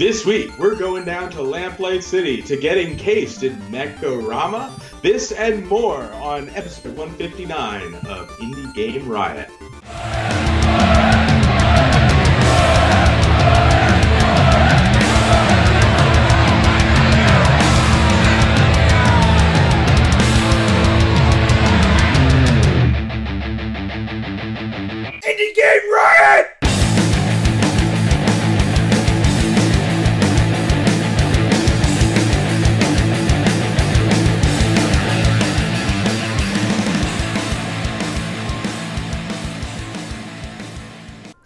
This week, we're going down to Lamplight City to get encased in Mekorama. This and more on episode 159 of Indie Game Riot. Indie Game Riot!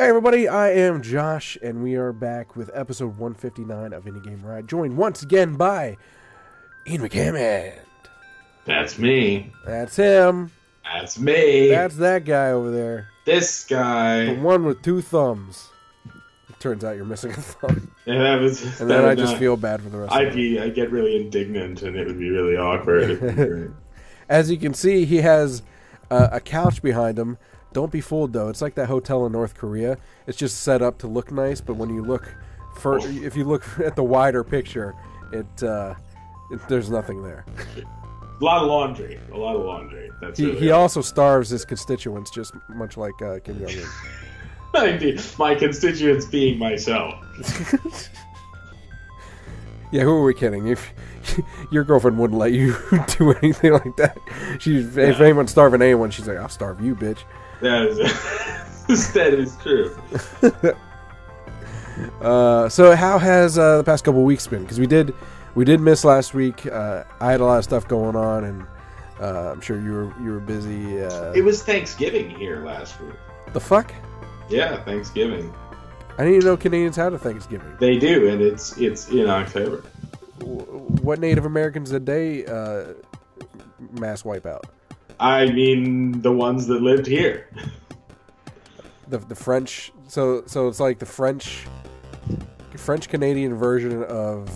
Hey everybody, I am Josh, and we are back with episode 159 of Indie Game Riot, joined once again by Ian McCammond. That's me. That's him. That's me. That's that guy over there. this guy. The one with two thumbs. It turns out you're missing a thumb. And that was. And that then I just not- feel bad for the rest I'd of be. I'd get really indignant, and it would be really awkward. It'd be great. As you can see, he has uh, a couch behind him. Don't be fooled though. It's like that hotel in North Korea. It's just set up to look nice, but when you look for, if you look at the wider picture, it, uh, it there's nothing there. a lot of laundry. A lot of laundry. That's He, really he also starves his constituents, just much like uh, Kim Jong Un. my constituents being myself. Yeah, who are we kidding? If your girlfriend wouldn't let you do anything like that, she if anyone's starving anyone, she's like, "I'll starve you, bitch." That is. that is true. Uh, so how has uh, the past couple weeks been? Because we did we did miss last week. Uh, I had a lot of stuff going on, and uh, I'm sure you were you were busy. Uh, It was Thanksgiving here last week. the fuck? Yeah, Thanksgiving. I didn't even know Canadians had a Thanksgiving. They do, and it's it's in October. What Native Americans did they uh, mass wipe out? I mean, the ones that lived here. the the French. So so it's like the French French Canadian version of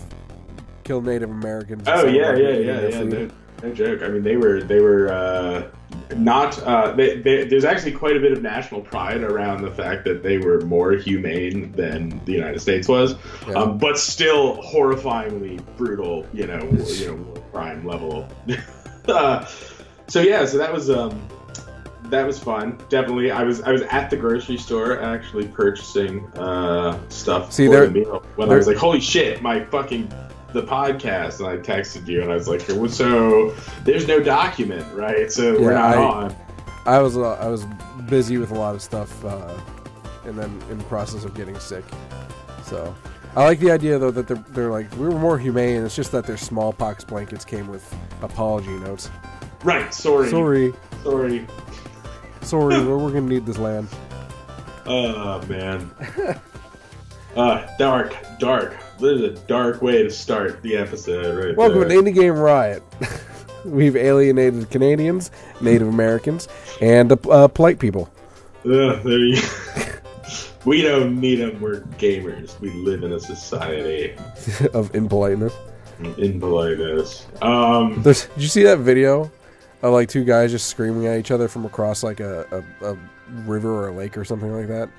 kill Native Americans. Oh yeah, yeah, yeah, yeah. No, no joke. I mean, they were they were uh, not. Uh, they, they, there's actually quite a bit of national pride around the fact that they were more humane than the United States was, Yeah. um, but still horrifyingly brutal. You know, you know, crime level. uh, so yeah, so that was um, that was fun. Definitely, I was I was at the grocery store actually purchasing uh, stuff See, for there- the meal when I was like, holy shit, my fucking the podcast, and I texted you, and I was like, so there's no document, right? So we're not I- on. I was uh, I was busy with a lot of stuff, uh, and then in the process of getting sick. So I like the idea though that they're they're like we were more humane. It's just that their smallpox blankets came with apology notes. Right, sorry, Sorry, sorry. sorry, we're, we're gonna need this land. Oh man. uh, dark, dark. This is a dark way to start the episode, right Welcome there. to Indie Game Riot. We've alienated Canadians, Native Americans, and uh, uh, polite people. Ugh, there you. we don't need them. We're gamers. We live in a society of impoliteness. Impoliteness. Um, There's, did you see that video of like two guys just screaming at each other from across like a, a, a river or a lake or something like that?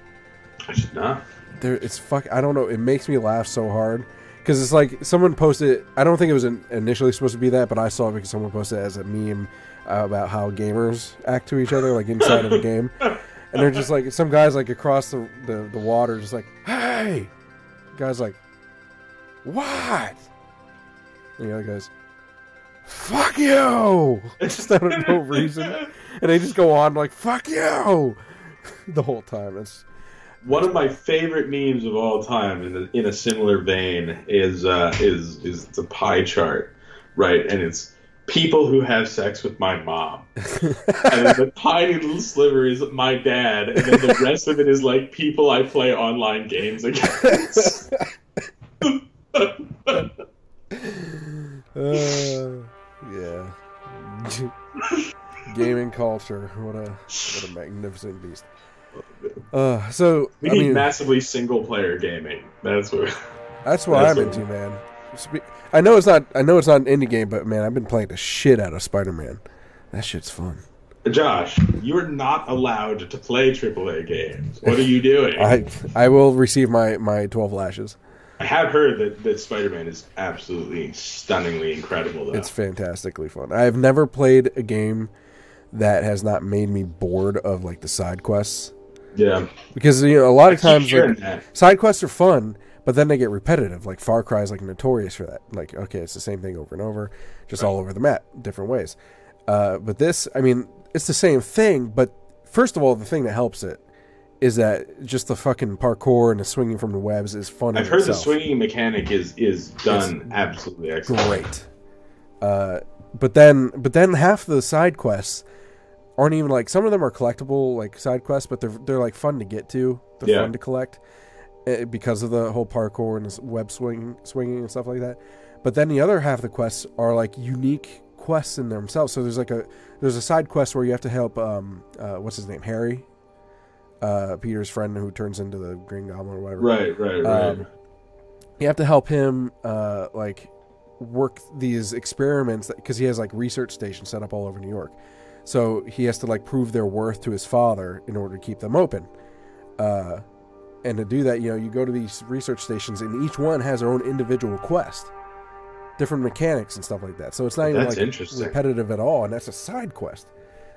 I should not. There, it's fuck. I don't know. It makes me laugh so hard because it's like someone posted. I don't think it was in, initially supposed to be that, but I saw it because someone posted it as a meme uh, about how gamers act to each other, like inside of a game. And they're just like some guys like across the the, the water, just like, "Hey," guys like, "What?" And the other guys, "Fuck you!" just out of no reason, and they just go on like, "Fuck you," the whole time. It's One of my favorite memes of all time, in a, in a similar vein, is uh, is is it's a pie chart, right? And it's people who have sex with my mom, and the tiny little sliver is my dad, and then the rest of it is like people I play online games against. Uh, yeah. Gaming culture. What a what a magnificent beast. Uh, so we I need mean, massively single player gaming. That's what. that's what that's I'm what- into, man. I know it's not. I know it's not an indie game, but man, I've been playing the shit out of Spider Man. That shit's fun. Josh, you're not allowed to play AAA games. What are you doing? I I will receive my my twelve lashes. I have heard that, that Spider-Man is absolutely stunningly incredible. Though. It's fantastically fun. I have never played a game that has not made me bored of like the side quests yeah, because you know a lot of times like, side quests are fun, but then they get repetitive. Like Far Cry is like notorious for that. Like okay, it's the same thing over and over, just all over the map, different ways. Uh, but this, I mean, it's the same thing. But first of all, the thing that helps it is that just the fucking parkour and the swinging from the webs is fun. I've heard the swinging mechanic is is done absolutely excellent. great. Uh, but then, but then half the side quests aren't even like some of them are collectible like side quests, but they're they're like fun to get to. They're Yeah. fun to collect uh, because of the whole parkour and web swing swinging and stuff like that. But then the other half of the quests are like unique quests in themselves. So there's like a there's a side quest where you have to help um uh, what's his name Harry, uh, Peter's friend who turns into the Green Goblin or whatever Right, right, right. Um, you have to help him uh, like work these experiments because he has like research stations set up all over New York. So he has to like prove their worth to his father in order to keep them open. Uh, and to do that, you know, you go to these research stations, and each one has their own individual quest, different mechanics and stuff like that. So it's not even That's like interesting. repetitive at all, and that's a side quest.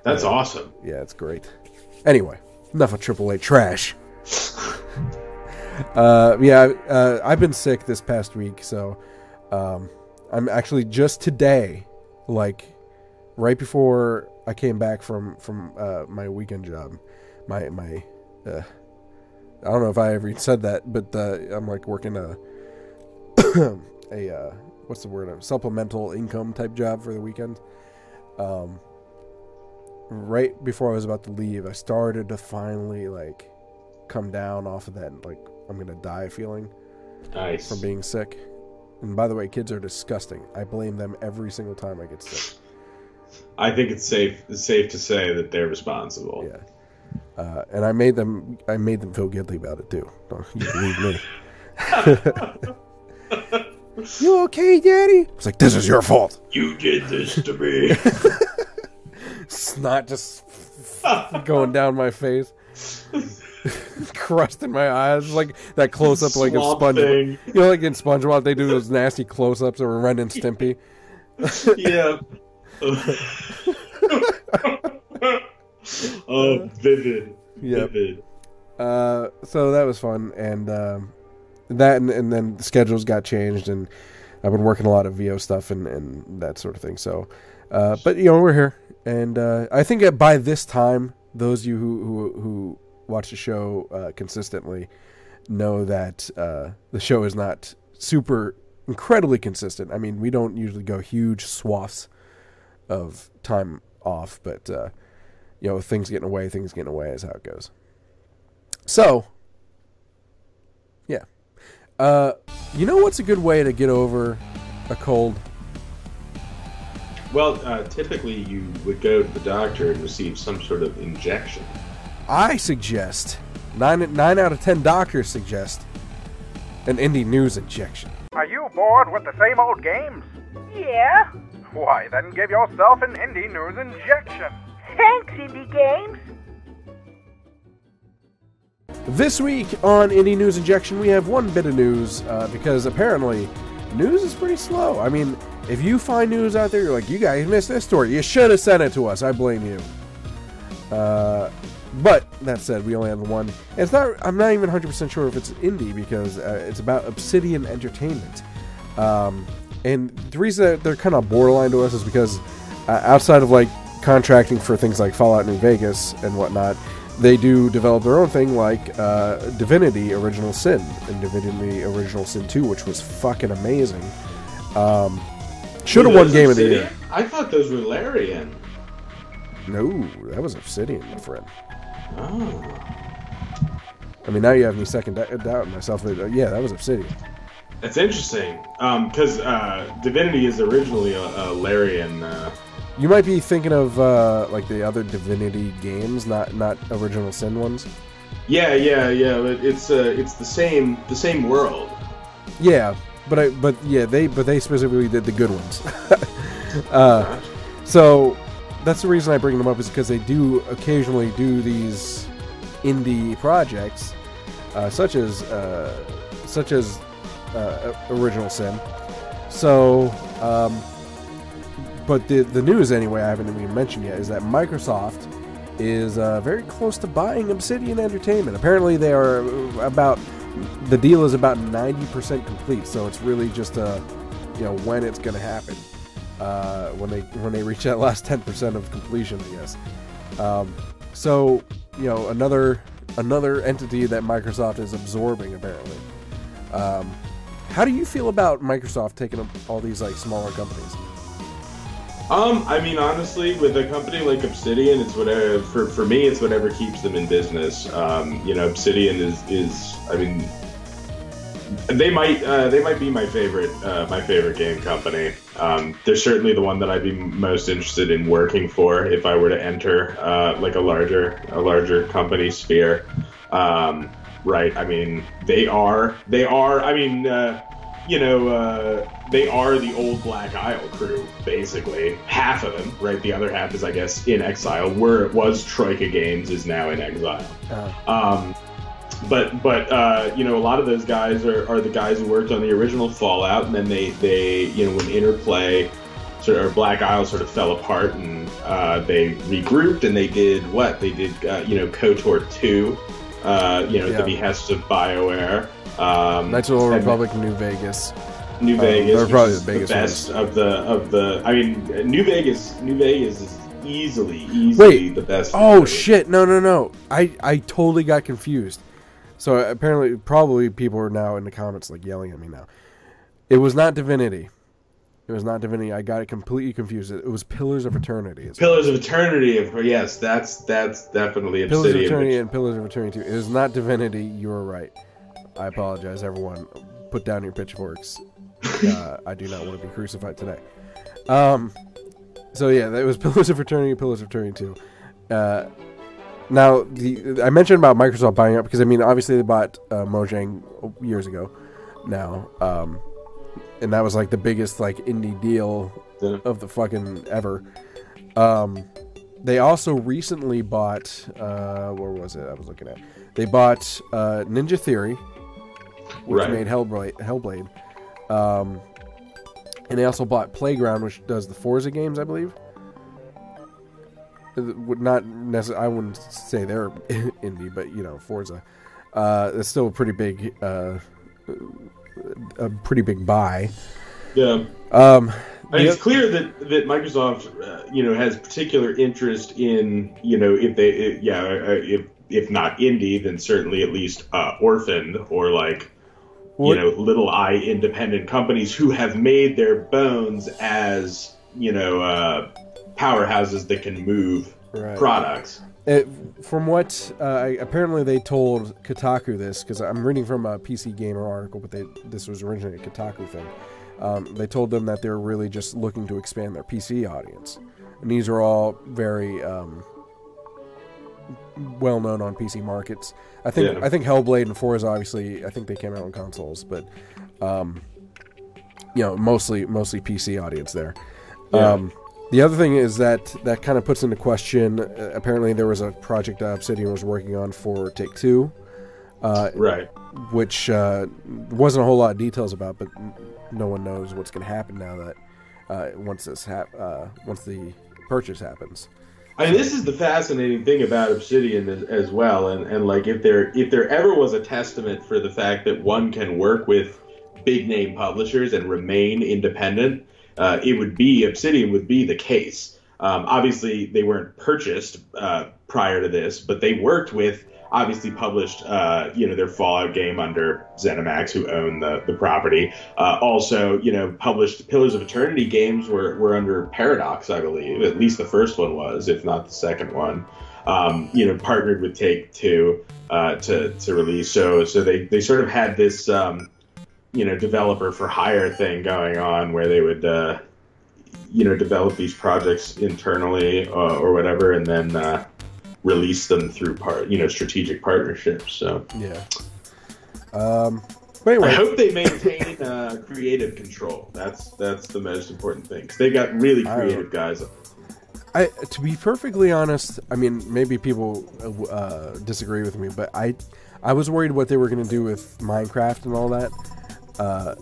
That's awesome. Yeah, it's great. Anyway, enough of Triple A trash. uh, yeah, uh, I've been sick this past week, so um, I'm actually just today, like right before I came back from from uh, my weekend job, my my. Uh, I don't know if I ever said that, but uh, I'm like working a a uh, what's the word? A supplemental income type job for the weekend. Um, right before I was about to leave, I started to finally like come down off of that like I'm gonna die feeling Nice. from being sick. And by the way, kids are disgusting. I blame them every single time I get sick. I think it's safe it's safe to say that they're responsible. Yeah. Uh, and I made them I made them feel guilty about it too. Don't you believe me. you okay, Daddy? It's like this is your fault. You did this to me. Snot just going down my face. Crust in my eyes, like that close up, like a Swamp sponge. Thing. You know, like in SpongeBob, they do those nasty close ups of Ren and Stimpy. yeah. oh, vivid. Yep. Vivid. Uh, so that was fun, and um, that, and, and then the schedules got changed, and I've been working a lot of VO stuff and, and that sort of thing. So, uh, but you know, we're here, and uh, I think by this time, those of you who who, who watch the show uh, consistently know that uh, the show is not super incredibly consistent. I mean, we don't usually go huge swaths of time off, but uh, you know, things getting away, things getting away is how it goes. So, yeah. Uh, you know what's a good way to get over a cold? Well, uh, typically you would go to the doctor and receive some sort of injection. I suggest nine nine out of ten doctors suggest an indie news injection. Are you bored with the same old games? Yeah. Why, then give yourself an indie news injection. Thanks, Indie Games. This week on Indie News Injection, we have one bit of news uh, because apparently news is pretty slow. I mean, if you find news out there, you're like, you guys missed this story. You should have sent it to us. I blame you. Uh, but that said, we only have one. It's not. I'm not even 100 percent sure if it's indie because uh, it's about Obsidian Entertainment. Um, and the reason that they're kind of borderline to us is because uh, outside of like contracting for things like Fallout New Vegas and whatnot, they do develop their own thing like uh, Divinity Original Sin and Divinity Original Sin 2, which was fucking amazing. Um, should have won Game of the Year. I thought those were Larian. No, that was Obsidian, my friend. Oh. I mean, now you have me second doubt myself. That, uh, yeah, that was Obsidian. That's interesting. Because uh, Divinity is originally a, a Larian. Uh, You might be thinking of uh, like the other Divinity games, not not Original Sin ones. yeah, yeah, yeah. But it's uh, it's the same the same world. Yeah, but I but yeah they but they specifically did the good ones. uh, so that's the reason I bring them up is because they do occasionally do these indie projects, uh, such as uh, such as uh, original sin. So, um, but the the news anyway, I haven't even mentioned yet, is that Microsoft is uh, very close to buying Obsidian Entertainment. Apparently, they are about the deal is about ninety percent complete. So it's really just a you know when it's going to happen uh, when they when they reach that last ten percent of completion, I guess. Um, so you know another another entity that Microsoft is absorbing apparently. Um, how do you feel about Microsoft taking up all these like smaller companies? Um, I mean, honestly, with a company like Obsidian, it's whatever for, for me. It's whatever keeps them in business. Um, you know, Obsidian is is I mean, they might uh, they might be my favorite uh, my favorite game company. Um, they're certainly the one that I'd be most interested in working for if I were to enter uh, like a larger a larger company sphere. Um, right? I mean, they are they are. I mean, uh, you know, uh, they are the old Black Isle crew basically. Half of them, right? The other half is, I guess, in exile. Where it was Troika Games is now in exile. Um, but but uh, you know a lot of those guys are, are the guys who worked on the original Fallout, and then they they you know when Interplay sort of or Black Isle sort of fell apart, and uh, they regrouped, and they did what they did uh, you know Kotor two, uh, you know Yeah. at the behest of Bioware. Um, Knights of the Old Republic, New Vegas. New Uh, Vegas, they're which probably the biggest best ones. of the of the. I mean, New Vegas, New Vegas is easily easily Wait. the best. Oh shit! No, no, no! I I totally got confused. So apparently, probably people are now in the comments like yelling at me now. It was not Divinity. It was not Divinity. I got it completely confused. It was Pillars of Eternity. Pillars of Eternity. Yes, that's that's definitely a Pillars of Eternity and Pillars of Eternity 2. It is not Divinity. You were right. I apologize, everyone. Put down your pitchforks. uh, I do not want to be crucified today. Um, so yeah, that was Pillars of Eternity, and Pillars of Eternity 2. Uh, now, the I mentioned about Microsoft buying up because I mean, obviously they bought uh, Mojang years ago. Now, um, and that was like the biggest like indie deal Yeah. of the fucking ever. Um, they also recently bought uh, where was it? I was looking at. They bought uh, Ninja Theory, which Right. made Hellblade. Hellblade. Um, and they also bought Playground, which does the Forza games, I believe. Would not necessarily. I wouldn't say they're indie, but you know, Forza. Uh, it's still a pretty big, uh, a pretty big buy. yeah. Um, I mean, it's clear that that Microsoft, uh, you know, has particular interest in, you know, if they, i yeah, uh, if if not indie, then certainly at least uh, orphaned or like, What- you know, little I independent companies who have made their bones as, you know, uh, powerhouses that can move Right. products. It, from what uh, apparently they told Kotaku this because I'm reading from a PC Gamer article, but they, this was originally a Kotaku thing. Um, they told them that they're really just looking to expand their PC audience, and these are all very um, well known on PC markets. I think Yeah. I think Hellblade and Forza obviously I think they came out on consoles, but um, you know mostly mostly PC audience there. Yeah. Um, the other thing is that that kind of puts into question. Uh, apparently, there was a project Obsidian was working on for Take Two, uh, Right. which uh, wasn't a whole lot of details about, but no one knows what's going to happen now that uh, once this hap- uh, once the purchase happens. I mean, this is the fascinating thing about Obsidian as, well, and, and like if there if there ever was a testament for the fact that one can work with big name publishers and remain independent, uh, it would be Obsidian would be the case. Um, obviously, they weren't purchased uh, prior to this, but they worked with obviously published uh, you know their Fallout game under ZeniMax, who own the the property. Uh, also, you know, published Pillars of Eternity games were were under Paradox, I believe. At least the first one was, if not the second one. Um, you know, partnered with Take Two uh, to to release. So so they they sort of had this um, you know developer for hire thing going on where they would. Uh, you know, develop these projects internally uh, or whatever, and then uh, release them through part, you know, strategic partnerships. So Yeah. Um, but anyway, I hope they maintain uh, creative control. That's that's the most important thing. 'Cause they got really creative guys. I, to be perfectly honest, I mean, maybe people uh, disagree with me, but I, I was worried what they were going to do with Minecraft and all that. Uh,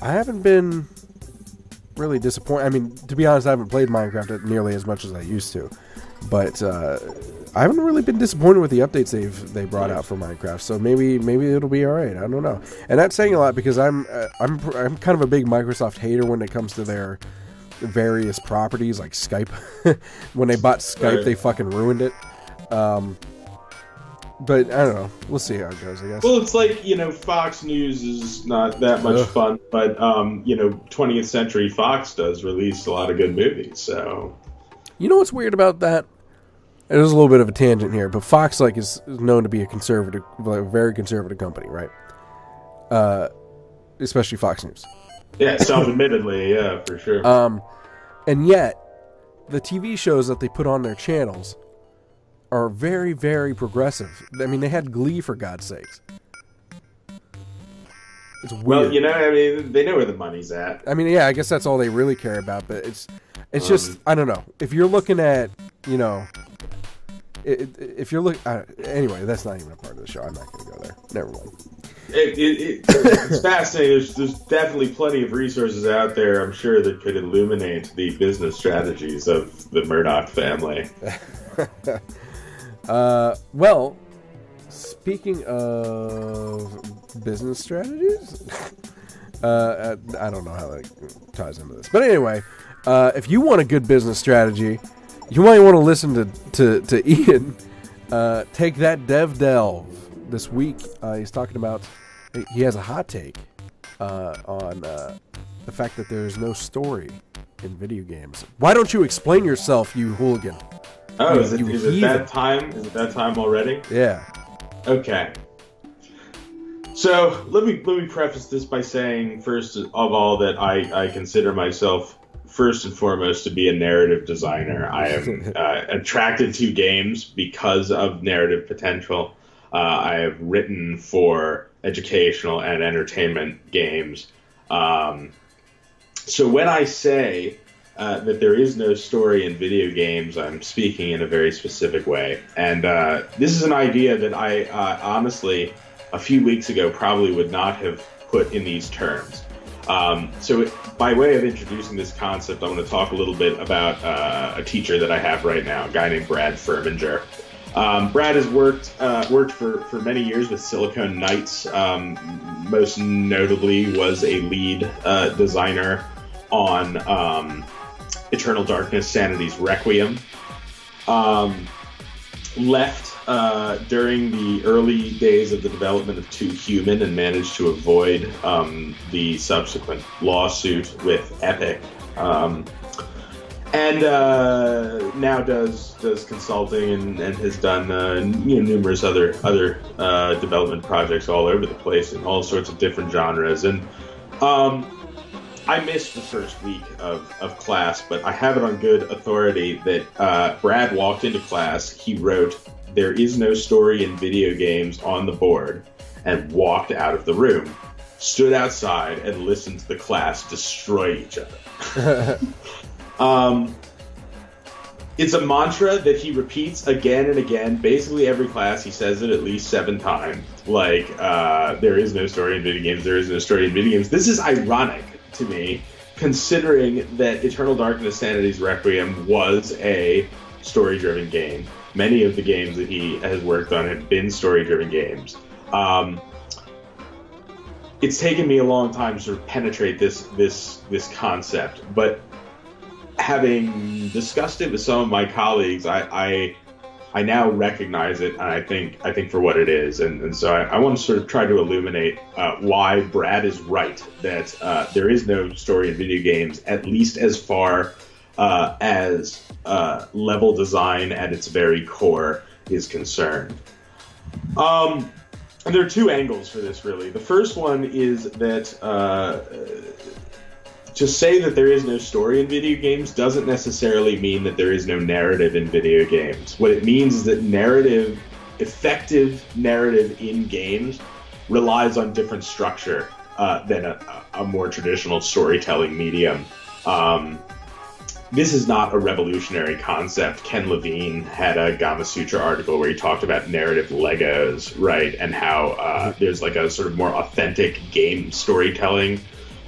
I haven't been really disappointed. I mean, to be honest, I haven't played Minecraft nearly as much as I used to, but uh, I haven't really been disappointed with the updates they've they brought out for Minecraft. So maybe maybe it'll be all right. I don't know. And that's saying a lot because I'm uh, I'm I'm kind of a big Microsoft hater when it comes to their various properties like Skype. when they bought Skype, Right. they fucking ruined it. Um, but I don't know. We'll see how it goes. I guess. Well, it's like you know, Fox News is not that much Ugh. fun, but um, you know, 20th Century Fox does release a lot of good movies. So You know what's weird about that? And There's a little bit of a tangent here, but Fox like is is known to be a conservative, like, a very conservative company, right? Uh, especially Fox News. yeah, self-admittedly, yeah, for sure. Um, and yet, the TV shows that they put on their channels are very, very progressive. I mean, they had Glee for God's sakes. It's weird. well, you know, I mean, they know where the money's at. I mean, yeah, I guess that's all they really care about. But it's, it's Um, just I don't know. If you're looking at, you know, it, it- if you're looking uh, anyway, that's not even a part of the show. I'm not going to go there. Never mind. It, it, it, it's fascinating. There's, there's definitely plenty of resources out there, I'm sure, that could illuminate the business strategies of the Murdoch family. Uh, well, speaking of business strategies, uh, I don't know how that ties into this, but anyway, uh, if you want a good business strategy, you might want to listen to to, to Ian. Uh, take that dev delve this week. Uh, he's talking about he has a hot take uh, on uh, the fact that there's no story in video games. Why don't you explain yourself, you hooligan? Oh, is it, You is it that time? Is it that time already? Yeah. Okay. So let me let me preface this by saying first of all that I, I consider myself first and foremost to be a narrative designer. I am uh, attracted to games because of narrative potential. Uh, I have written for educational and entertainment games. Um, so when I say uh, that there is no story in video games, I'm speaking in a very specific way. And uh, this is an idea that I uh, honestly, a few weeks ago, probably would not have put in these terms. Um, so, by way of introducing this concept, I want to talk a little bit about uh, a teacher that I have right now, a guy named Brad Furminger. Um, Brad has worked uh, worked for, for many years with Silicon Knights. Um, most notably, was a lead uh, designer on um, Eternal Darkness: Sanity's Requiem. Um, left uh, during the early days of the development of Too Human and managed to avoid um, the subsequent lawsuit with Epic. Um, and uh, now does does consulting and, and has done uh, you know, numerous other other uh, development projects all over the place in all sorts of different genres. And um, I missed the first week of, of class, but I have it on good authority that uh, Brad walked into class. He wrote, There is no story in video games on the board, and walked out of the room, stood outside, and listened to the class destroy each other. um, it's a mantra that he repeats again and again. Basically, every class he says it at least seven times. Like, uh, there is no story in video games. There is no story in video games. This is ironic to me, considering that Eternal Darkness: Sanity's Requiem was a story-driven game. Many of the games that he has worked on have been story-driven games. Um, it's taken me a long time to sort of penetrate this this this concept, but having discussed it with some of my colleagues, I, I I now recognize it, and I think I think for what it is, and, and so I, I want to sort of try to illuminate uh, why Brad is right that uh, there is no story in video games, at least as far uh, as uh, level design at its very core is concerned. Um, and there are two angles for this, really. The first one is that uh, to say that there is no story in video games doesn't necessarily mean that there is no narrative in video games. What it means is that narrative, effective narrative in games, relies on different structure uh, than a, a more traditional storytelling medium. Um, this is not a revolutionary concept. Ken Levine had a Gamasutra article where he talked about narrative Legos, right, and how uh, there's like a sort of more authentic game storytelling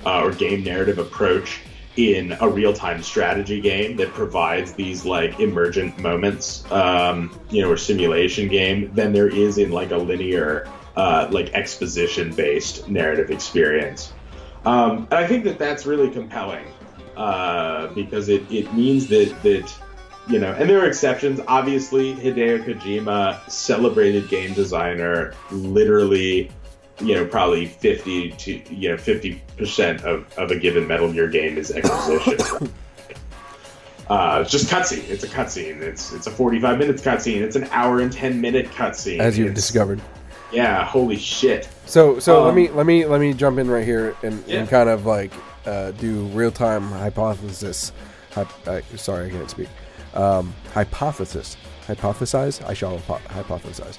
uh, or game narrative approach in a real-time strategy game that provides these like emergent moments, um, you know, or simulation game than there is in like a linear, uh, like exposition-based narrative experience. Um, and I think that that's really compelling uh, because it, it means that that you know, and there are exceptions. Obviously, Hideo Kojima, celebrated game designer, literally, you know, probably fifty to you know fifty percent of, of a given Metal Gear game is exposition. uh, it's just cutscene. It's a cutscene. It's it's a forty-five minutes cutscene. It's an hour and ten minute cutscene. As you've It's- discovered. Yeah, holy shit. So so let Um, me let me let me jump in right here and, Yeah. and kind of like uh, do real time hypothesis. Hy- uh, sorry, I can't speak. Um, hypothesis, hypothesize. I shall hypo- hypothesize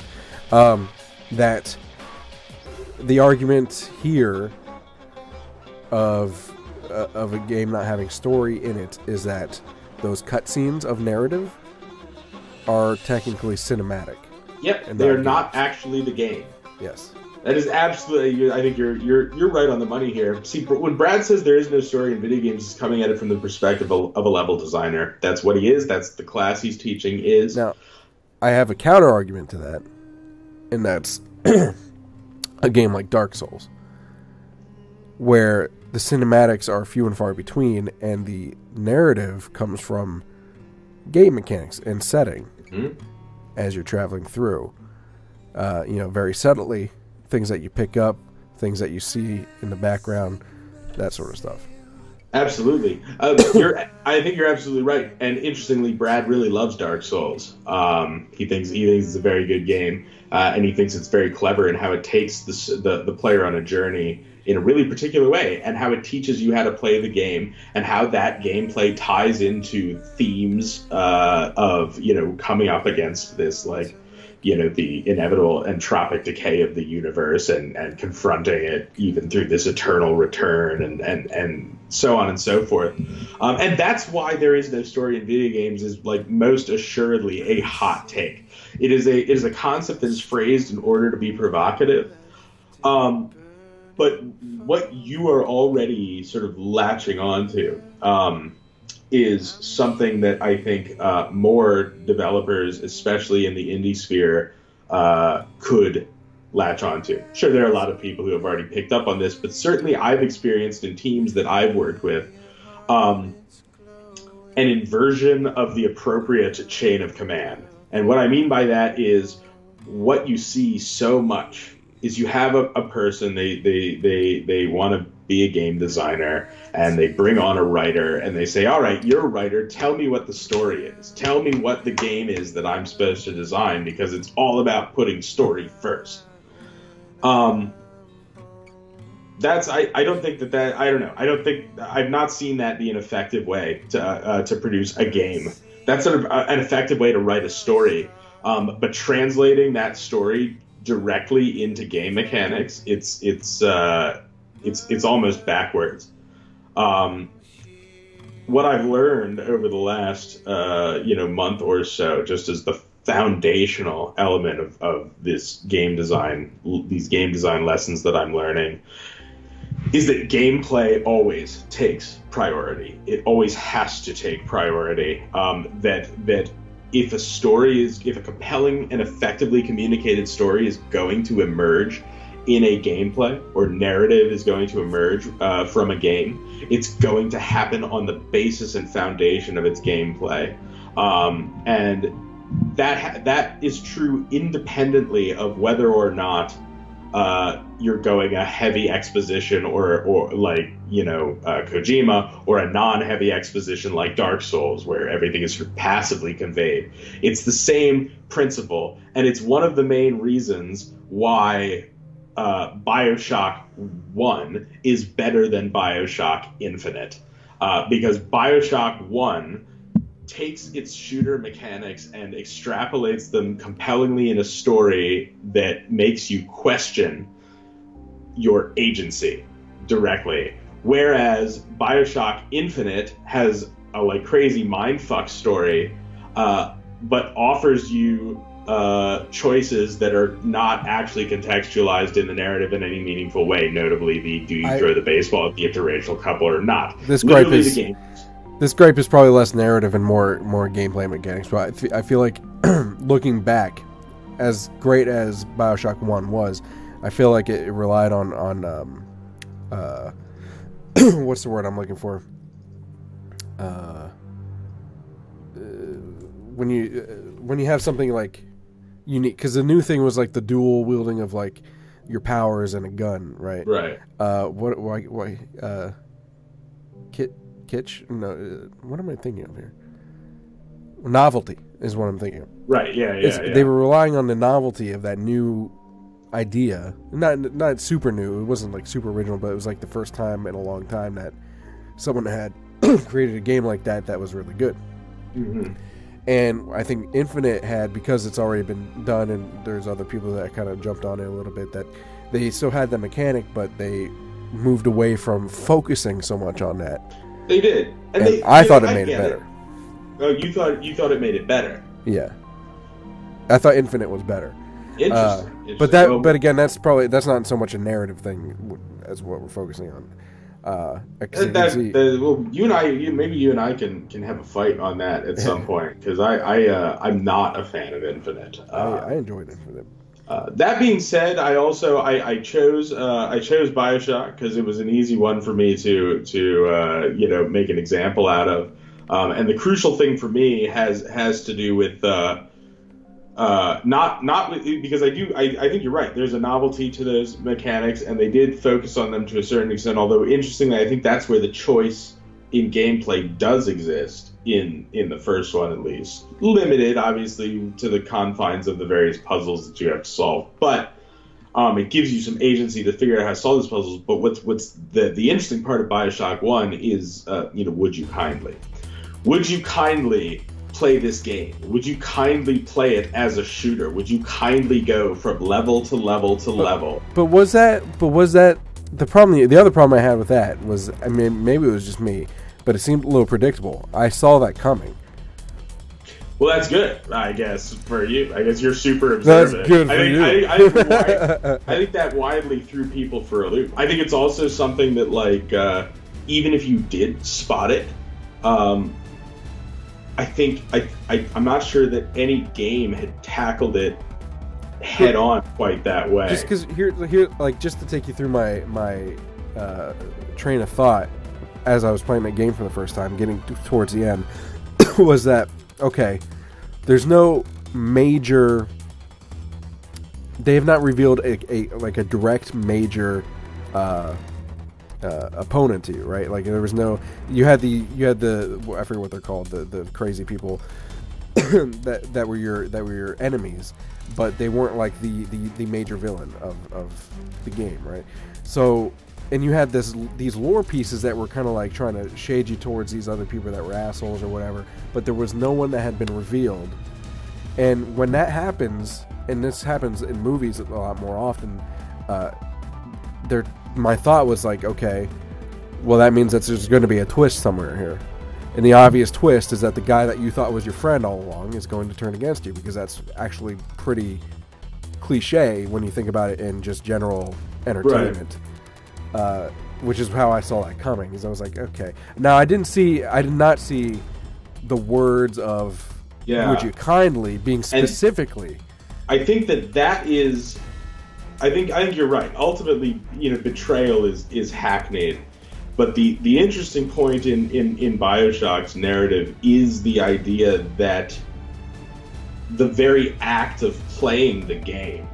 um, that the argument here of uh, of a game not having story in it is that those cutscenes of narrative are technically cinematic. Yep, And they're not not actually the game. Yes. That is absolutely. I think you're you're you're right on the money here. See, when Brad says there is no story in video games, he's coming at it from the perspective of, of a level designer. That's what he is. That's the class he's teaching is. Now, I have a counter argument to that, and that's a game like Dark Souls, where the cinematics are few and far between, and the narrative comes from game mechanics and setting Mhm. as you're traveling through. Uh, you know, very subtly, things that you pick up, things that you see in the background, that sort of stuff. Absolutely. Uh, I think you're absolutely right. And interestingly, Brad really loves Dark Souls. Um, he thinks he thinks it's a very good game, uh, and he thinks it's very clever in how it takes the, the the player on a journey in a really particular way, and how it teaches you how to play the game, and how that gameplay ties into themes uh, of you know coming up against this like you know the inevitable entropic decay of the universe and and confronting it even through this eternal return and and and so on and so forth. Um, and that's why there is no story in video games is like most assuredly a hot take. It is a it is a concept that is phrased in order to be provocative. Um, but what you are already sort of latching onto um, is something that I think uh, more developers, especially in the indie sphere, uh, could latch onto. Sure, there are a lot of people who have already picked up on this, but certainly I've experienced in teams that I've worked with um, an inversion of the appropriate chain of command. And what I mean by that is what you see so much is you have a, a person they they they they want to be a game designer and they bring on a writer and they say all right you're a writer. Tell me what the story is. Tell me what the game is that i'm supposed to design because it's all about putting story first. Um that's I, I don't think that that I don't know. I don't think I've not seen that be an effective way to uh, to produce a game. That's sort of an effective way to write a story, um, but translating that story directly into game mechanics, it's it's uh, it's it's almost backwards. Um, what I've learned over the last uh, you know month or so, just as the foundational element of, of this game design, these game design lessons that I'm learning, is that gameplay always takes priority. It always has to take priority. Um, that that if a story is if a compelling and effectively communicated story is going to emerge in a gameplay or narrative is going to emerge uh, from a game, it's going to happen on the basis and foundation of its gameplay, um, and that ha- that is true independently of whether or not uh, you're going a heavy exposition or or like you know uh, Kojima or a non-heavy exposition like Dark Souls where everything is passively conveyed. It's the same principle, and it's one of the main reasons why uh, Bioshock One is better than Bioshock Infinite, uh, because Bioshock One takes its shooter mechanics and extrapolates them compellingly in a story that makes you question your agency directly. Whereas Bioshock Infinite has a like crazy mindfuck story, uh, but offers you uh, choices that are not actually contextualized in the narrative in any meaningful way. Notably, the do you I- throw the baseball at the interracial couple or not? This gripe is-. This gripe is probably less narrative and more more gameplay mechanics. But I fe- I feel like looking back, as great as Bioshock One was, I feel like it relied on on um, uh, what's the word I'm looking for? Uh, uh, when you uh, when you have something like unique, because the new thing was like the dual wielding of like your powers and a gun, right? Right. Uh, what? Why? Why? Uh, kit, kitsch? No. Uh, what am I thinking of here? Novelty is what I'm thinking of. Right. Yeah. Yeah. Yeah. They were relying on the novelty of that new idea. Not not super new. It wasn't like super original, but it was like the first time in a long time that someone had created a game like that that was really good. Mhm. And I think Infinite had because it's already been done, and there's other people that kind of jumped on it a little bit. That they still had the mechanic, but they moved away from focusing so much on that. They did, and, And they, I you thought it made it better. Oh, you thought you thought it made it better. Yeah, I thought Infinite was better. Interesting. Uh, Interesting. but that, but again, that's probably that's not so much a narrative thing as what we're focusing on. Uh, that, that, well, you and I, you, maybe you and I can can have a fight on that at some point because I, I, uh, I'm not a fan of Infinite. I, Uh, I enjoyed Infinite. Uh, that being said, I also I, I chose uh, I chose Bioshock because it was an easy one for me to to uh, you know make an example out of, um, and the crucial thing for me has has to do with uh, uh, not not because I do I, I think you're right. There's a novelty to those mechanics, and they did focus on them to a certain extent. Although interestingly, I think that's where the choice in gameplay does exist in in the first one at least limited obviously to the confines of the various puzzles that you have to solve but um, it gives you some agency to figure out how to solve these puzzles but what's what's the the interesting part of bioshock 1 is uh, you know would you kindly would you kindly play this game would you kindly play it as a shooter would you kindly go from level to level to level But was that? But was that the problem? The other problem I had with that was, I mean, maybe it was just me, but it seemed a little predictable. I saw that coming. Well, that's good, I guess, for you. I guess you're super observant. That's good I think, you. I, think- I, think I think that widely threw people for a loop. I think it's also something that, like, uh, even if you did spot it, um, I think I, I I'm not sure that any game had tackled it head on quite that way. Just because here, here, like, just to take you through my my uh, train of thought as I was playing that game for the first time, getting t- towards the end, was that okay? There's no major. They have not revealed a, a like a direct major uh, uh, opponent to you, right? Like there was no. You had the you had the I forget what they're called the the crazy people that that were your that were your enemies, but they weren't like the the, the major villain of, of the game, right? So and you had this these lore pieces that were kind of like trying to shade you towards these other people that were assholes or whatever, but there was no one that had been revealed. And when that happens, and this happens in movies a lot more often, uh, there my thought was like, okay, well that means that there's going to be a twist somewhere here. And the obvious twist is that the guy that you thought was your friend all along is going to turn against you because that's actually pretty cliche when you think about it in just general entertainment. Uh, which is how I saw that coming. Is I was like, okay. Now I didn't see, I did not see the words of Yeah. "Would you kindly" being specifically. I think that that is. I think I think you're right. Ultimately, you know, betrayal is is hackneyed, but the the interesting point in in in Bioshock's narrative is the idea that the very act of playing the game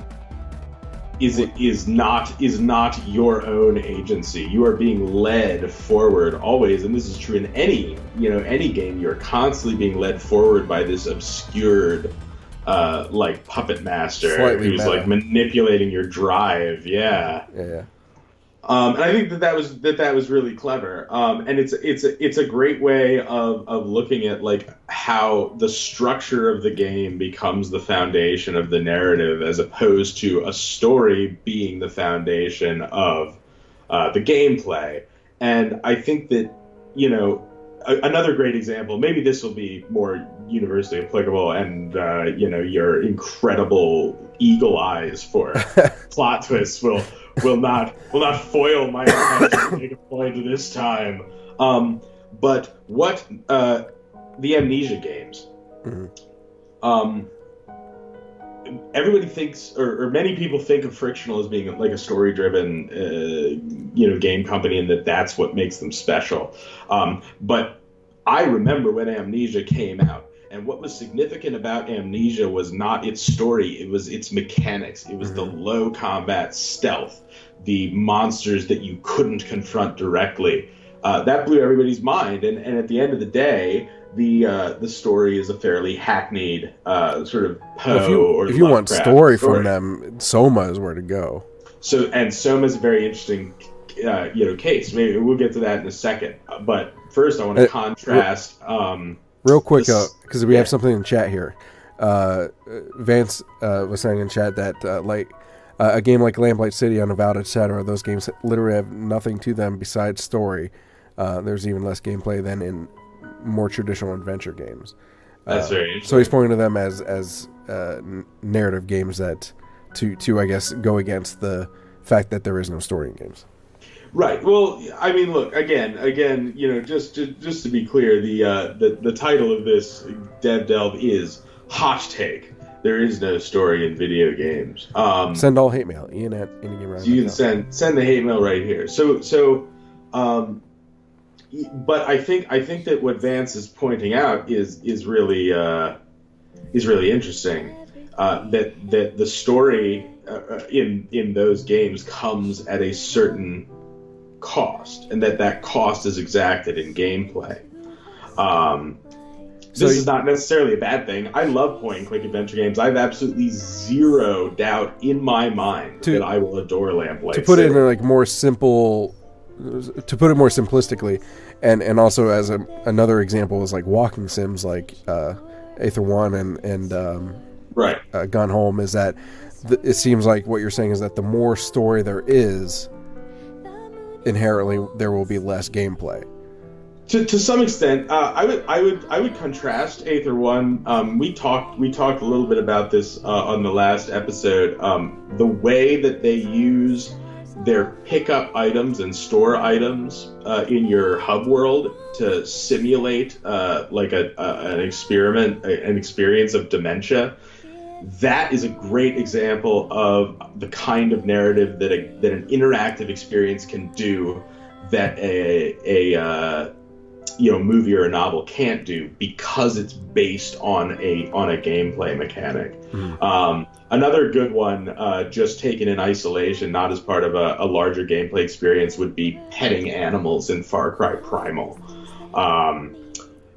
is it is not is not your own agency. You are being led forward always, and this is true in any you know any game. You're constantly being led forward by this obscured uh, like puppet master Slightly who's meta. like manipulating your drive. Yeah. Yeah, yeah. Um, and I think that that was that that was really clever. Um, and it's it's a, it's a great way of, of looking at like how the structure of the game becomes the foundation of the narrative, as opposed to a story being the foundation of uh, the gameplay. And I think that you know a, another great example. Maybe this will be more universally applicable, and uh, you know your incredible eagle eyes for plot twists will will not will not foil my make point this time. Um, but what uh, the amnesia games? Mhm. Um, everybody thinks, or, or many people think of Frictional as being like a story-driven, uh, you know, game company, and that that's what makes them special. Um, but I remember when Amnesia came out, and what was significant about Amnesia was not its story; it was its mechanics. It was the low combat stealth, the monsters that you couldn't confront directly. Uh, that blew everybody's mind, and, and at the end of the day, the uh, the story is a fairly hackneyed uh, sort of Poe Well, if you or if you want Lovecraft story from them, Soma is where to go. so and Soma is a very interesting, uh, you know, case. Maybe we'll get to that in a second. But first, I want to Uh, contrast. Um, Real quick, because we have something in chat here. Uh, Vance uh, was saying in chat that uh, like uh, a game like Lamplight City, Unavowed, etc. Those games literally have nothing to them besides story. Uh, there's even less gameplay than in more traditional adventure games. that's Uh, very interesting. So he's pointing to them as as uh, n- narrative games that to to I guess go against the fact that there is no story in games. Right. Well, I mean, look again, again. You know, just just, just to be clear, the, uh, the the title of this Dev Delve is Hot Take. There is no story in video games. Um, Send all hate mail. Ian at anygamer. So you can send send the hate mail right here. So so, um, but I think I think that what Vance is pointing out is is really uh, is really interesting. Uh, that that the story uh, uh, in in those games comes at a certain cost, and that that cost is exacted in gameplay. Um, this So- is not necessarily a bad thing. I love point and click adventure games. I have absolutely zero doubt in my mind To- that I will adore Lamplight. to put it in a like more simple to put it more simplistically and and also as a, another example is like walking sims like uh aether one and and um right. uh, gone home is that th- it seems like what you're saying is that the more story there is inherently there will be less gameplay To, to some extent, uh, I would I would I would contrast Aether One. Um, we talked we talked a little bit about this uh, on the last episode. Um, the way that they use their pickup items and store items uh, in your hub world to simulate uh, like a, a an experiment, an experience of dementia. That is a great example of the kind of narrative that a, that an interactive experience can do that a a uh, you know movie or a novel can't do because it's based on a on a gameplay mechanic. Um, another good one, uh, just taken in isolation, not as part of a, a larger gameplay experience, would be petting animals in Far Cry Primal. Um,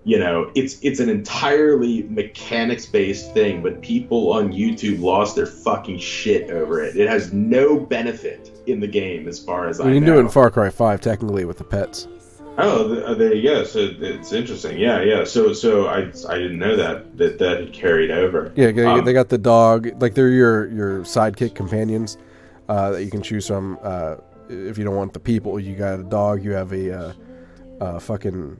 you know, it's it's an entirely mechanics based thing, but people on YouTube lost their fucking shit over it. It has no benefit in the game as far as I know. you can know. do it in far cry 5 technically with the pets Oh, uh, there you go. So it's interesting. Yeah, yeah. So, so I, I didn't know that that that had carried over. yeah they, Um, they got the dog like they're your your sidekick companions uh, that you can choose from uh, if you don't want the people you got a dog you have a uh, uh, fucking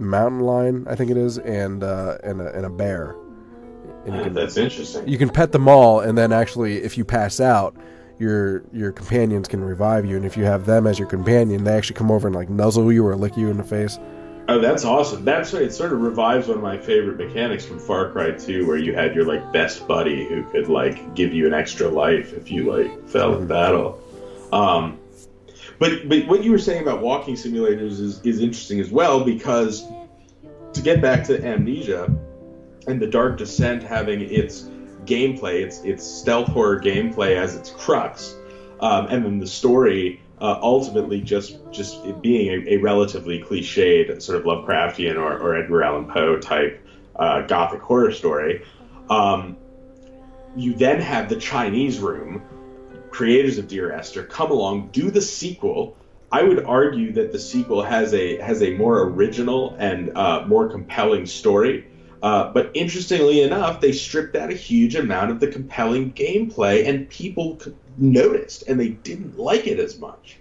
mountain lion i think it is and uh, and, a, and a bear and you can That's interesting. you can pet them all and then actually if you pass out your your companions can revive you and if you have them as your companion they actually come over and like nuzzle you or lick you in the face Oh, that's awesome. That's right, it. Sort of revives one of my favorite mechanics from Far Cry 2, where you had your like best buddy who could like give you an extra life if you like fell in battle. Um, but but what you were saying about walking simulators is is interesting as well because to get back to Amnesia and the Dark Descent having its gameplay, its its stealth horror gameplay as its crux, um, and then the story uh, ultimately just just being a, a relatively cliched sort of Lovecraftian or, or Edgar Allan Poe type uh, gothic horror story. Um, you then have the Chinese Room, creators of Dear Esther, come along, do the sequel. I would argue that the sequel has a has a more original and uh, more compelling story. Uh, but interestingly enough, they stripped out a huge amount of the compelling gameplay, and people noticed, and they didn't like it as much.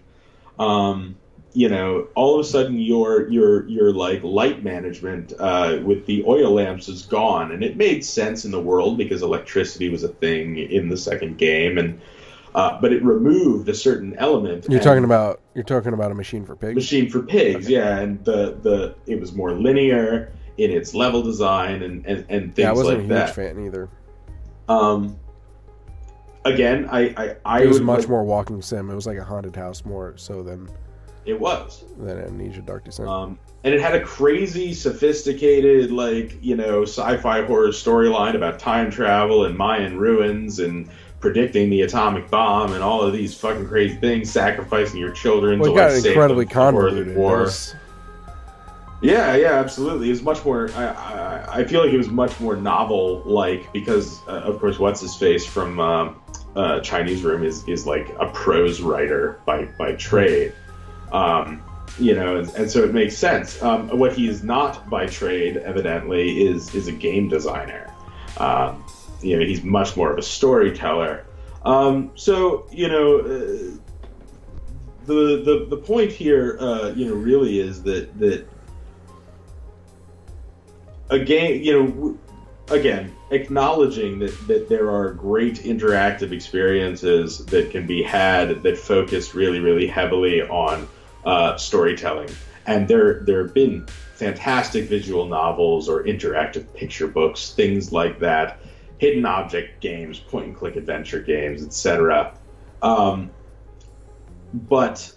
Um, you know, all of a sudden your your your like light management uh, with the oil lamps is gone, and it made sense in the world because electricity was a thing in the second game, and uh, but it removed a certain element. You're talking about you're talking about a machine for pigs. Machine for Pigs, yeah, and the the it was more linear in its level design and and, and things yeah, I wasn't like a huge that. fan either. Um, again, I I, I It was much like- more walking sim. It was like a haunted house more so than It was. than Amnesia Dark Descent. Um, and it had a crazy, sophisticated, like, you know, sci fi horror storyline about time travel and Mayan ruins and predicting the atomic bomb and all of these fucking crazy things, sacrificing your children well, to like, save incredibly them from horrors convoluted. of war. Was- Yeah, yeah, absolutely. It was much more. I, I, I feel like it was much more novel, like because uh, of course, what's his face from um uh, Chinese Room is is like a prose writer by by trade, um, you know, and, and so it makes sense. Um, what he is not by trade, evidently, is is a game designer. Um, you know, he's much more of a storyteller. Um, so you know. Uh, the, the, the point here, uh, you know, really is that that again, you know, again, acknowledging that, that there are great interactive experiences that can be had that focus really, really heavily on uh, storytelling. And there, there have been fantastic visual novels or interactive picture books, things like that, hidden object games, point and click adventure games, etc. Um, but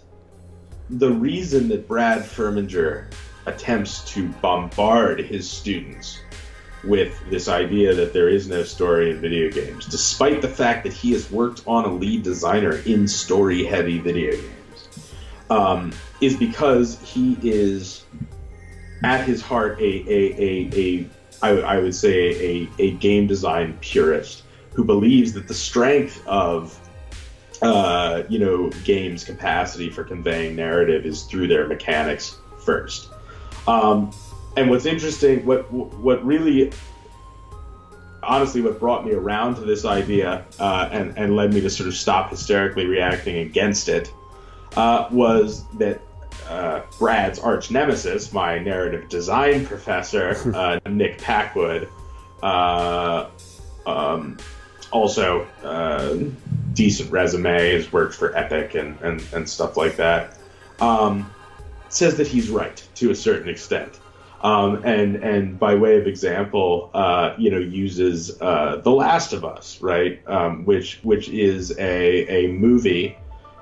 the reason that Brad Furminger attempts to bombard his students with this idea that there is no story in video games, despite the fact that he has worked on a lead designer in story heavy video games, um, is because he is at his heart a, a, a, a I, would- I would say a, a game design purist who believes that the strength of uh, you know games capacity for conveying narrative is through their mechanics first. Um, and what's interesting, what what really, honestly, what brought me around to this idea uh, and and led me to sort of stop hysterically reacting against it, uh, was that uh, Brad's arch nemesis, my narrative design professor, uh, Nick Packwood, uh, um, also uh, decent resume, has worked for Epic and, and, and stuff like that. Um, says that he's right to a certain extent. Um, and and by way of example, uh, you know, uses uh, The Last of Us, right, um, which which is a a movie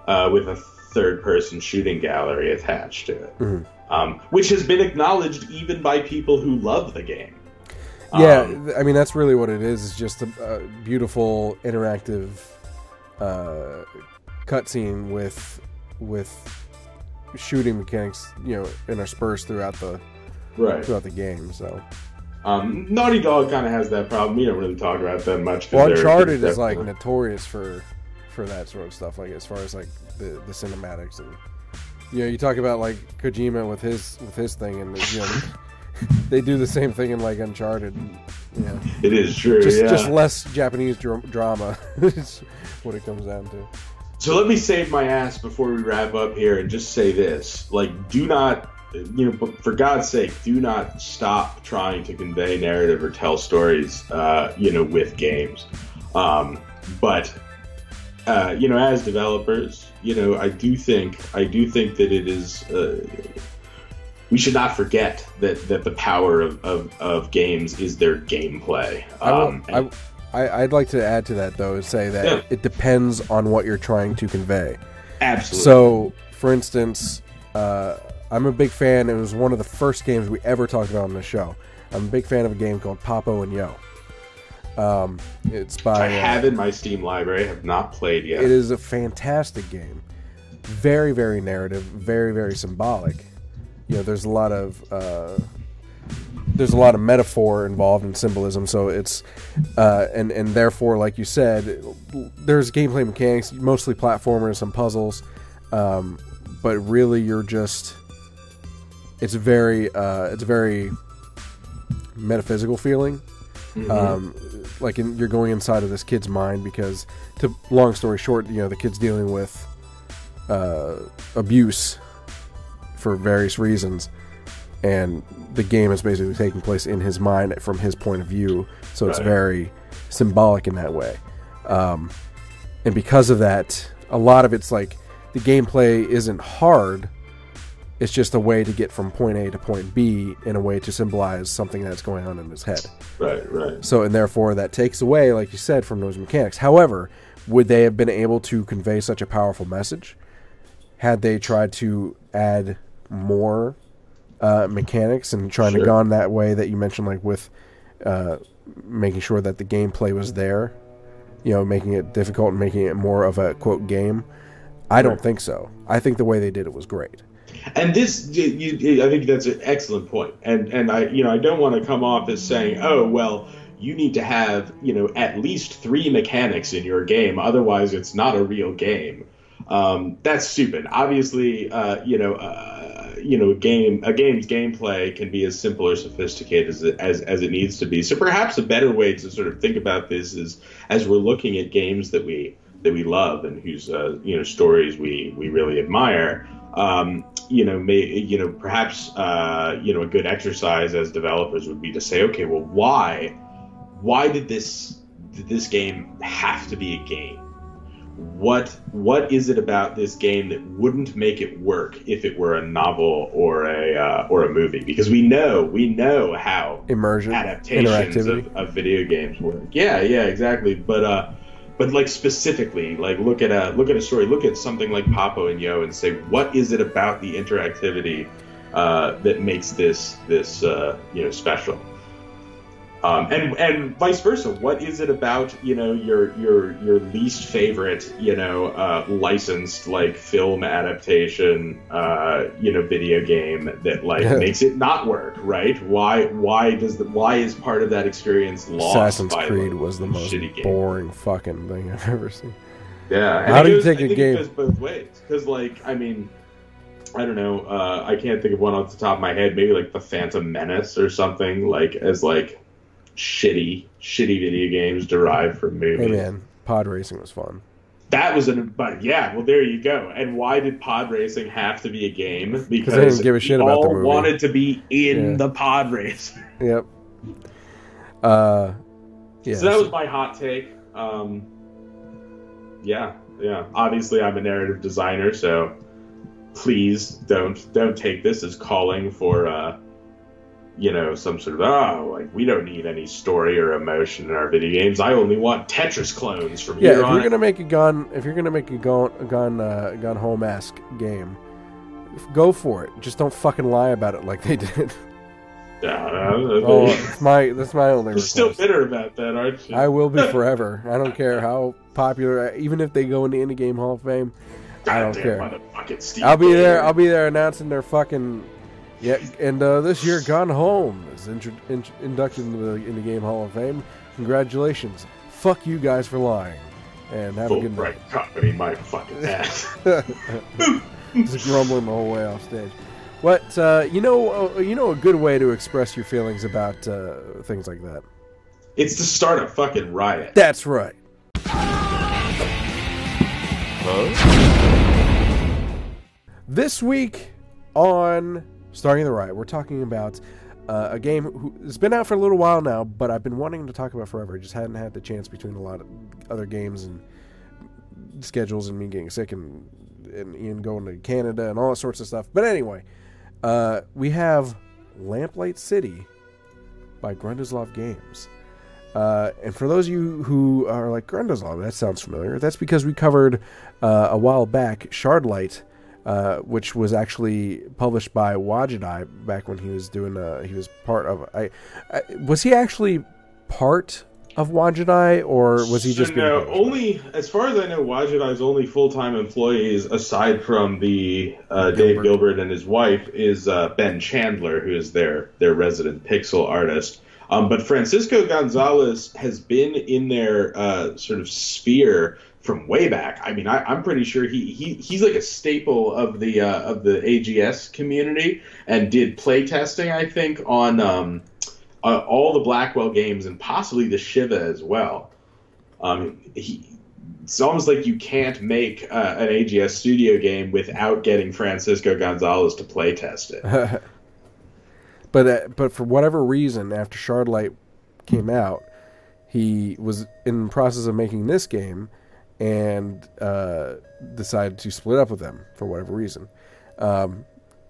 uh, with a third person shooting gallery attached to it, Mhm. um, which has been acknowledged even by people who love the game. Yeah, Um, I mean that's really what it is. It's just a, a beautiful interactive uh, cutscene with with shooting mechanics, you know, interspersed throughout the right. throughout the game. So, Um, Naughty Dog kind of has that problem. We don't really talk about that much. well, Uncharted is like notorious for for that sort of stuff. Like as far as like the the cinematics and you know, you talk about like Kojima with his with his thing, and you know, they do the same thing in like Uncharted. Yeah. It is true. just yeah. just less Japanese dr- drama. is what it comes down to. So let me save my ass before we wrap up here and just say this. Like, do not, you know, but for God's sake, do not stop trying to convey narrative or tell stories, uh, you know, with games. Um, but, uh, you know, as developers, you know, I do think, I do think that it is, uh, we should not forget that, that the power of, of, of games is their gameplay. I will, Um, I, I, I'd like to add to that though, say that Yeah. it depends on what you're trying to convey. absolutely. So, for instance, uh, I'm a big fan. It was one of the first games we ever talked about on the show. I'm a big fan of a game called Papo and Yo. Um, it's by I uh, have in my Steam library, have not played yet. It is a fantastic game. Very, very narrative. Very, very symbolic. You know, there's a lot of uh, there's a lot of metaphor involved in symbolism. So it's uh, and and therefore, like you said, there's gameplay mechanics, mostly platformers, some puzzles, um, but really you're just it's very uh, it's very metaphysical feeling um, like in, you're going inside of this kid's mind because to long story short you know the kid's dealing with uh, abuse for various reasons, and the game is basically taking place in his mind from his point of view. So it's Right. very symbolic in that way. Um, and because of that, a lot of it's like the gameplay isn't hard. It's just a way to get from point A to point B in a way to symbolize something that's going on in his head. Right, right. So, and therefore, that takes away, like you said, from those mechanics. However, would they have been able to convey such a powerful message had they tried to add more uh, mechanics and trying to Sure. gone that way that you mentioned, like with uh, making sure that the gameplay was there, you know, making it difficult and making it more of a quote game? I don't think so. I think the way they did it was great. And this, you, I think that's an excellent point. And and I, you know, I don't want to come off as saying, oh well, you need to have, you know, at least three mechanics in your game, otherwise it's not a real game. Um, that's stupid. Obviously, uh, you know, uh, you know, a game, a game's gameplay can be as simple or sophisticated as it, as as it needs to be. So perhaps a better way to sort of think about this is as we're looking at games that we that we love and whose uh, you know stories we we really admire. Um, you know, may you know perhaps uh, you know a good exercise as developers would be to say, okay, well, why why did this did this game have to be a game? What what is it about this game that wouldn't make it work if it were a novel or a uh, or a movie? Because we know we know how Immersion, adaptations of, of video games work. Yeah, yeah, exactly. But uh, but like specifically, like look at a look at a story, look at something like Papo and Yo, and say what is it about the interactivity uh, that makes this this uh, you know special? Um, and and vice versa. What is it about you know your your your least favorite you know uh, licensed like film adaptation uh, you know video game that like makes it not work right? Why why does the why is part of that experience lost? Assassin's Creed was the most boring fucking thing I've ever seen. Yeah. How do you goes- take I a game- It goes both ways because like I mean. I don't know. Uh, I can't think of one off the top of my head. Maybe like the Phantom Menace or something. Like as like shitty, shitty video games derived from movies. Hey man, pod racing was fun. That was an but yeah, well there you go. And why did pod racing have to be a game? Because they didn't give a shit about the all movie. wanted to be in Yeah. the pod race. Yep. Uh, yeah. so that was my hot take. Um, yeah, yeah. Obviously, I'm a narrative designer, so please don't don't take this as calling for uh, you know some sort of oh like we don't need any story or emotion in our video games. I only want Tetris clones from yeah. here If on. you're gonna make a gun, if you're gonna make a gun, a gun, uh, gun home esque game, go for it. Just don't fucking lie about it like they did. Yeah, oh, that's my that's my only. You're still bitter about that, aren't you? I will be forever. I don't care how popular, even if they go into Indie Game Hall of Fame. I don't care. I'll be there. I'll be there announcing their fucking. Yeah, and uh, this year, Gone Home is intro- in- inducted into the Indie Game Hall of Fame. Congratulations! Fuck you guys for lying, and have a good night. Fullbright company, my fucking ass. Just grumbling the whole way off stage. What uh, you know? Uh, you know a good way to express your feelings about uh, things like that. it's to start a fucking riot. That's right. This week on Starting the Riot, we're talking about uh, a game who has been out for a little while now, but I've been wanting to talk about forever. I just hadn't had the chance between a lot of other games and schedules and me getting sick and, and Ian going to Canada and all that sorts of stuff. But anyway, uh, we have Lamplight City by Grundislav Games. Uh, and for those of you who are like Grundislav, that sounds familiar. That's because we covered uh, a while back Shardlight, uh, which was actually published by Wadjet Eye back when he was doing. Uh, he was part of. I, I was he actually part of Wadjet Eye, or was he just no, only as far as I know, Wadjet Eye's only full-time employees, aside from the uh, Dave Gilbert. Gilbert and his wife, is uh, Ben Chandler, who is their their resident pixel artist. Um, but Francisco Gonzalez has been in their uh, sort of sphere from way back. I mean, I, I'm pretty sure he, he he's like a staple of the uh, of the AGS community and did playtesting. I think on um, uh, all the Blackwell games and possibly the Shivah as well. Um, he it's almost like you can't make uh, an AGS studio game without getting Francisco Gonzalez to play test it. but uh, but for whatever reason, after Shardlight came out, he was in the process of making this game and uh, decided to split up with them for whatever reason. Um,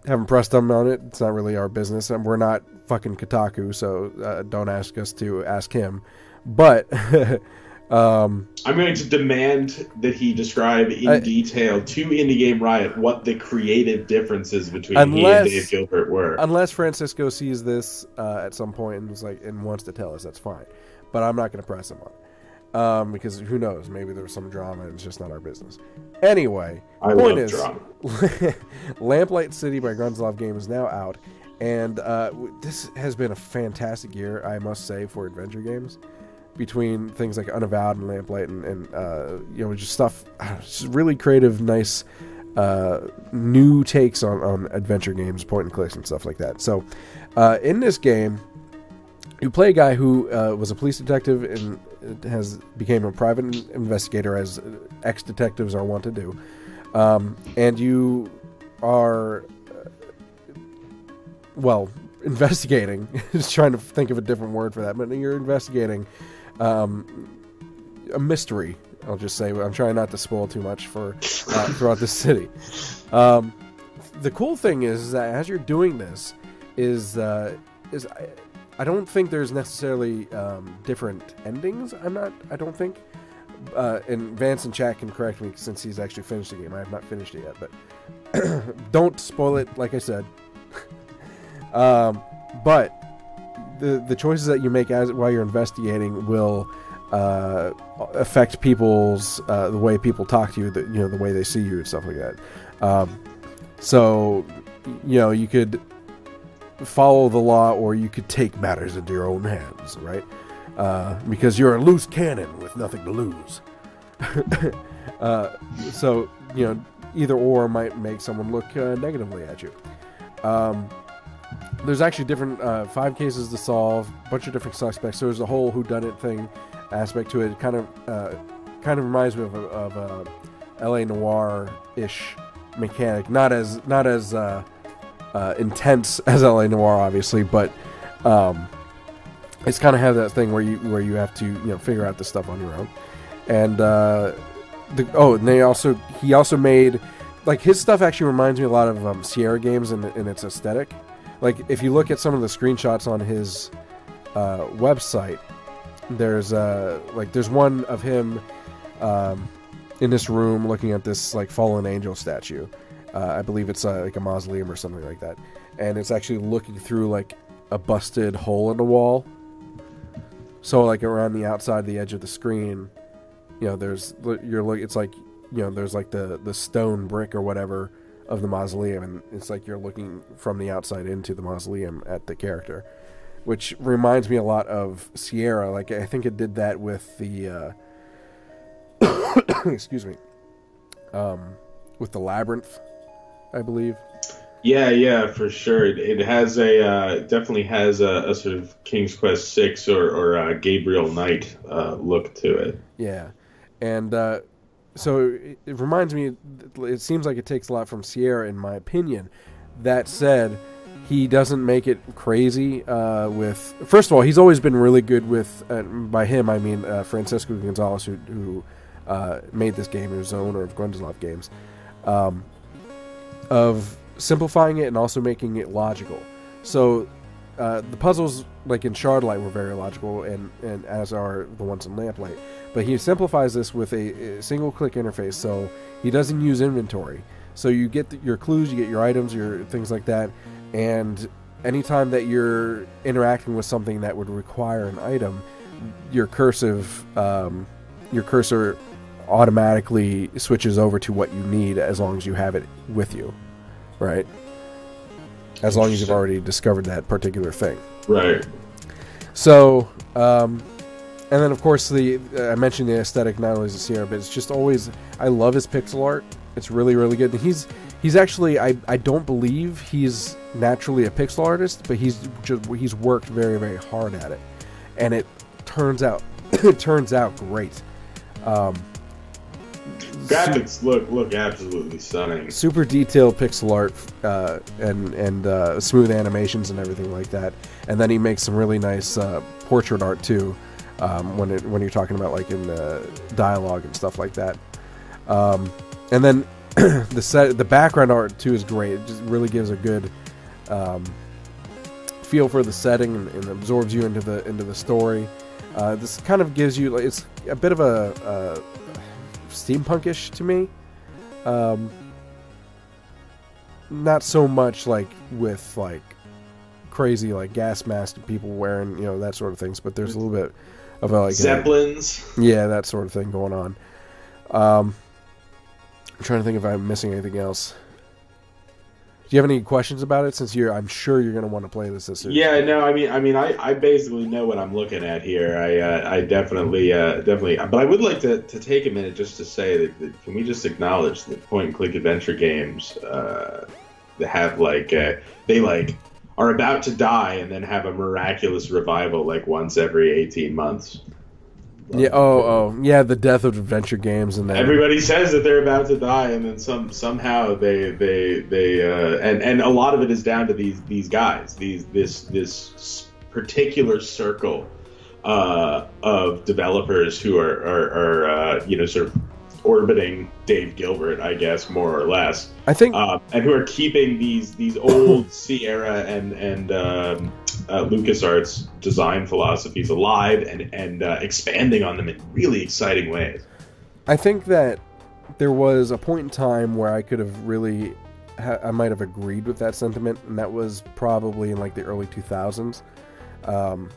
haven't pressed them on it. It's not really our business, and we're not fucking Kotaku, so uh, don't ask us to ask him. But um, I'm going to demand that he describe in I- detail to Indie Game Riot what the creative differences between Unless- he and Dave Gilbert were. unless Francisco sees this uh, at some point and was like and wants to tell us, that's fine. But I'm not going to press him on it um, because who knows? Maybe there was some drama and it's just not our business. Anyway, I point is. Lamplight City by Grundislav Game is now out, and uh, this has been a fantastic year, I must say, for adventure games. Between things like Unavowed and Lamplight, and, and uh, you know, just stuff, just really creative, nice, uh, new takes on, on adventure games, point and clicks, and stuff like that. So, uh, in this game, you play a guy who uh, was a police detective and has became a private investigator, as ex detectives are wont to do. Um, and you are, uh, well, investigating. Just trying to think of a different word for that, but you're investigating um, a mystery. I'll just say I'm trying not to spoil too much for uh, throughout the city. Um, the cool thing is that as you're doing this, is uh, is I, don't think there's necessarily um, different endings. I'm not. I don't think. Uh, and Vance and chat can correct me since he's actually finished the game. I have not finished it yet, but don't spoil it. Like I said, um, but the the choices that you make as while you're investigating will uh, affect people's uh, the way people talk to you, the, you know, the way they see you and stuff like that. Um, so, you know, you could follow the law, or you could take matters into your own hands, right? Uh, because you're a loose cannon with nothing to lose. uh, so, you know, either or might make someone look uh, negatively at you. Um, there's actually different uh, five cases to solve, a bunch of different suspects. So there's a whole whodunit thing aspect to it. It kind of uh, kind of reminds me of a, of a L.A. Noire ish mechanic, not as not as uh, intense as L.A. Noire, obviously, but um, it's kind of have that thing where you where you have to you know figure out the stuff on your own. And uh, the oh, and they also he also made like his stuff actually reminds me a lot of um, Sierra games in, in its aesthetic. Like if you look at some of the screenshots on his uh, website, there's uh like there's one of him um, in this room looking at this like fallen angel statue. Uh, I believe it's uh, like a mausoleum or something like that, and it's actually looking through like a busted hole in the wall. So like around the outside, the edge of the screen, you know, there's you're look. It's like you know, there's like the the stone brick or whatever of the mausoleum, and it's like you're looking from the outside into the mausoleum at the character, which reminds me a lot of Sierra. Like I think it did that with the, uh, excuse me, um, with the labyrinth, I believe. Yeah, yeah, for sure. It, it has a uh, definitely has a, a sort of King's Quest Six or, or uh, Gabriel Knight uh, look to it. Yeah, and uh, so it, it reminds me. It seems like it takes a lot from Sierra, in my opinion. That said, he doesn't make it crazy uh, with. First of all, he's always been really good with. Uh, by him, I mean uh, Francisco Gonzalez, who, who uh, made this game, his owner of Grundislav Games, um, of simplifying it and also making it logical. So uh, the puzzles, like in Shardlight, were very logical, and, and as are the ones in Lamplight. But he simplifies this with a, a single-click interface, so he doesn't use inventory. So you get the, your clues, you get your items, your things like that, and anytime that you're interacting with something that would require an item, your cursive, um, your cursor automatically switches over to what you need as long as you have it with you, right? As long as you've already discovered that particular thing. Right. So, um, and then of course the uh, I mentioned the aesthetic not only is the Sierra, but it's just always I love his pixel art. It's really really good. And he's he's actually I, I don't believe he's naturally a pixel artist, but he's just he's worked very very hard at it, and it turns out it turns out great. Um, graphics look look absolutely stunning. super detailed pixel art uh, and and uh, smooth animations and everything like that. And then he makes some really nice uh, portrait art too. Um, when it, when you're talking about like in the dialogue and stuff like that. Um, and then the set the background art too is great. It just really gives a good um, feel for the setting and, and absorbs you into the into the story. Uh, this kind of gives you like it's a bit of a, steampunkish to me. Um, not so much like with like crazy like gas mask people wearing you know that sort of things, but there's a little bit of a like a- Zeppelins. yeah, that sort of thing going on. Um, I'm trying to think if I'm missing anything else. Do you have any questions about it? Since you're, I'm sure you're going to want to play this as soon. Yeah, no, I mean, I mean, I, I basically know what I'm looking at here. I, uh, I definitely, uh, definitely, but I would like to, to take a minute just to say that, that can we just acknowledge that point and click adventure games, uh, that have like, uh, they like are about to die and then have a miraculous revival like once every 18 months. Yeah. Oh. Oh. Yeah. The death of adventure games and then Everybody says that they're about to die, and then some somehow they they they uh, and and a lot of it is down to these these guys, these this this particular circle uh, of developers who are are, are uh, you know sort of orbiting Dave Gilbert, I guess more or less, I think uh, and who are keeping these these old Sierra and and um, uh, LucasArts design philosophies alive and and uh, expanding on them in really exciting ways. I think that there was a point in time where I could have really, ha- I might have agreed with that sentiment, and that was probably in like the early 2000s. Um,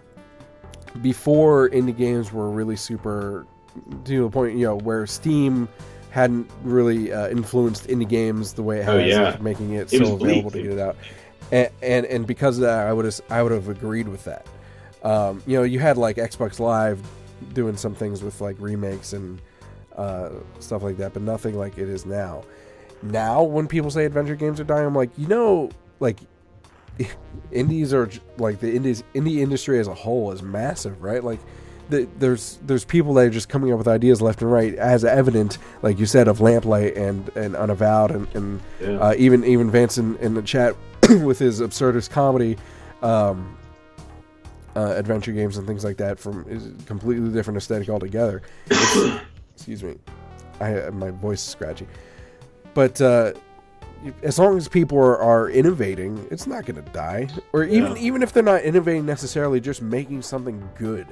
before indie games were really super, to the point, you know, where Steam hadn't really uh, influenced indie games the way it has, Oh, yeah. making it, It so bleak. available to get it out. And, and and because of that, I would have I would have agreed with that. Um, you know, you had like Xbox Live doing some things with like remakes and uh, stuff like that, but nothing like it is now. Now, when people say adventure games are dying, I'm like, you know, like indies are like the indies indie industry as a whole is massive, right? Like, the, there's there's people that are just coming up with ideas left and right, as evident, like you said, of Lamplight and and Unavowed, and, and Yeah. uh, even even Vance in, in the chat with his absurdist comedy. Um, uh, adventure games and things like that from is completely different aesthetic altogether. It's- excuse me, I my voice is scratchy, but uh, as long as people are, are innovating, it's not going to die. Or even Yeah. even if they're not innovating necessarily, just making something good,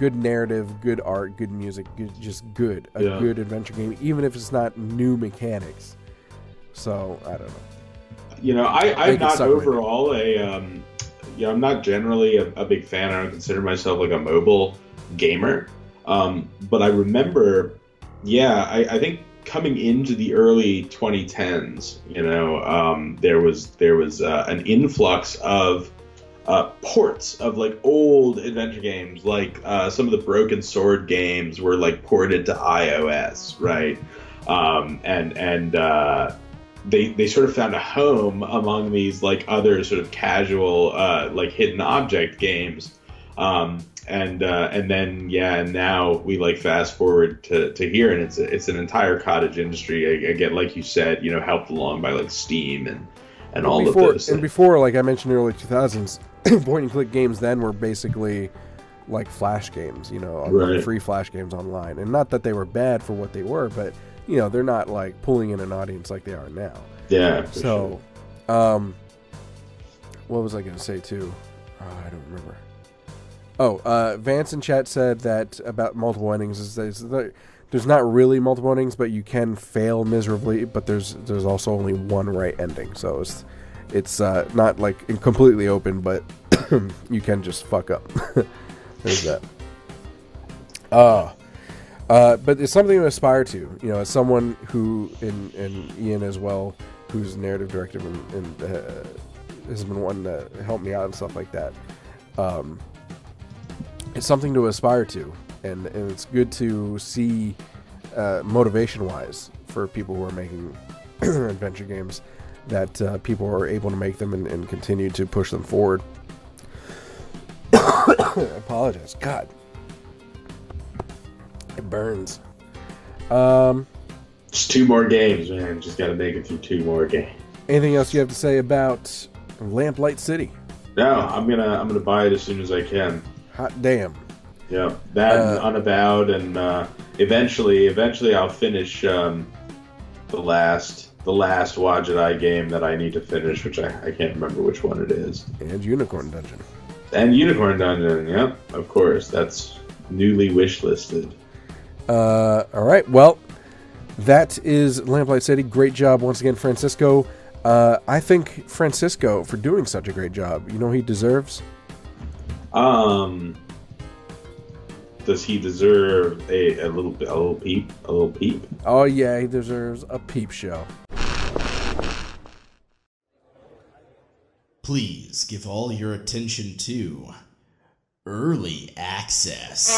good narrative, good art, good music, good, just good, a Yeah. good adventure game, even if it's not new mechanics. So I don't know. you know, I—I'm not overall a, um, you know, I'm not generally a, a big fan. I don't consider myself like a mobile gamer. Um, but I remember, yeah, I, I think coming into the early 2010s, you know, um, there was there was uh, an influx of uh, ports of like old adventure games, like uh, some of the Broken Sword games were like ported to iOS, right? Um, and and uh, they they sort of found a home among these like other sort of casual uh, like hidden object games. Um, and uh, and then yeah, and now we like fast forward to, to here, and it's a, it's an entire cottage industry. Again, like you said, you know, helped along by like Steam and and all before, and before, like I mentioned, early 2000s, point and click games then were basically like flash games, you know, Right. free flash games online. And not that they were bad for what they were, but you know, they're not like pulling in an audience like they are now. yeah, So, um, what was I going to say too? Oh, I don't remember. Oh, uh, Vance in chat said that about multiple endings is is that there's not really multiple endings, but you can fail miserably. But there's there's also only one right ending, so it's it's uh, not like completely open, but you can just fuck up. there's that. Uh, uh, but it's something to aspire to. You know, as someone who, and, Ian as well, who's narrative director and, and uh, has been wanting to help me out and stuff like that. Um, it's something to aspire to, and, and it's good to see uh, motivation wise for people who are making adventure games that uh, people are able to make them and, and continue to push them forward. I apologize. God, it burns. Um, Just two more games, man. Just got to make it through two more games. Anything else you have to say about Lamplight City? No, I'm gonna I'm gonna buy it as soon as I can. Hot damn. Yeah, that and Uh, unavowed, and uh, eventually, eventually, I'll finish um, the last the last Wadjet Eye game that I need to finish, which I, I can't remember which one it is. And Unicorn Dungeon. And Unicorn Dungeon, yep, of course, that's newly wishlisted. Uh, all right. Well, that is Lamplight City. Great job once again, Francisco. Uh, I think Francisco for doing such a great job. You know he deserves. Um, does he deserve a, a little a little peep? A little peep? Oh yeah, he deserves a peep show. Please give all your attention to early access.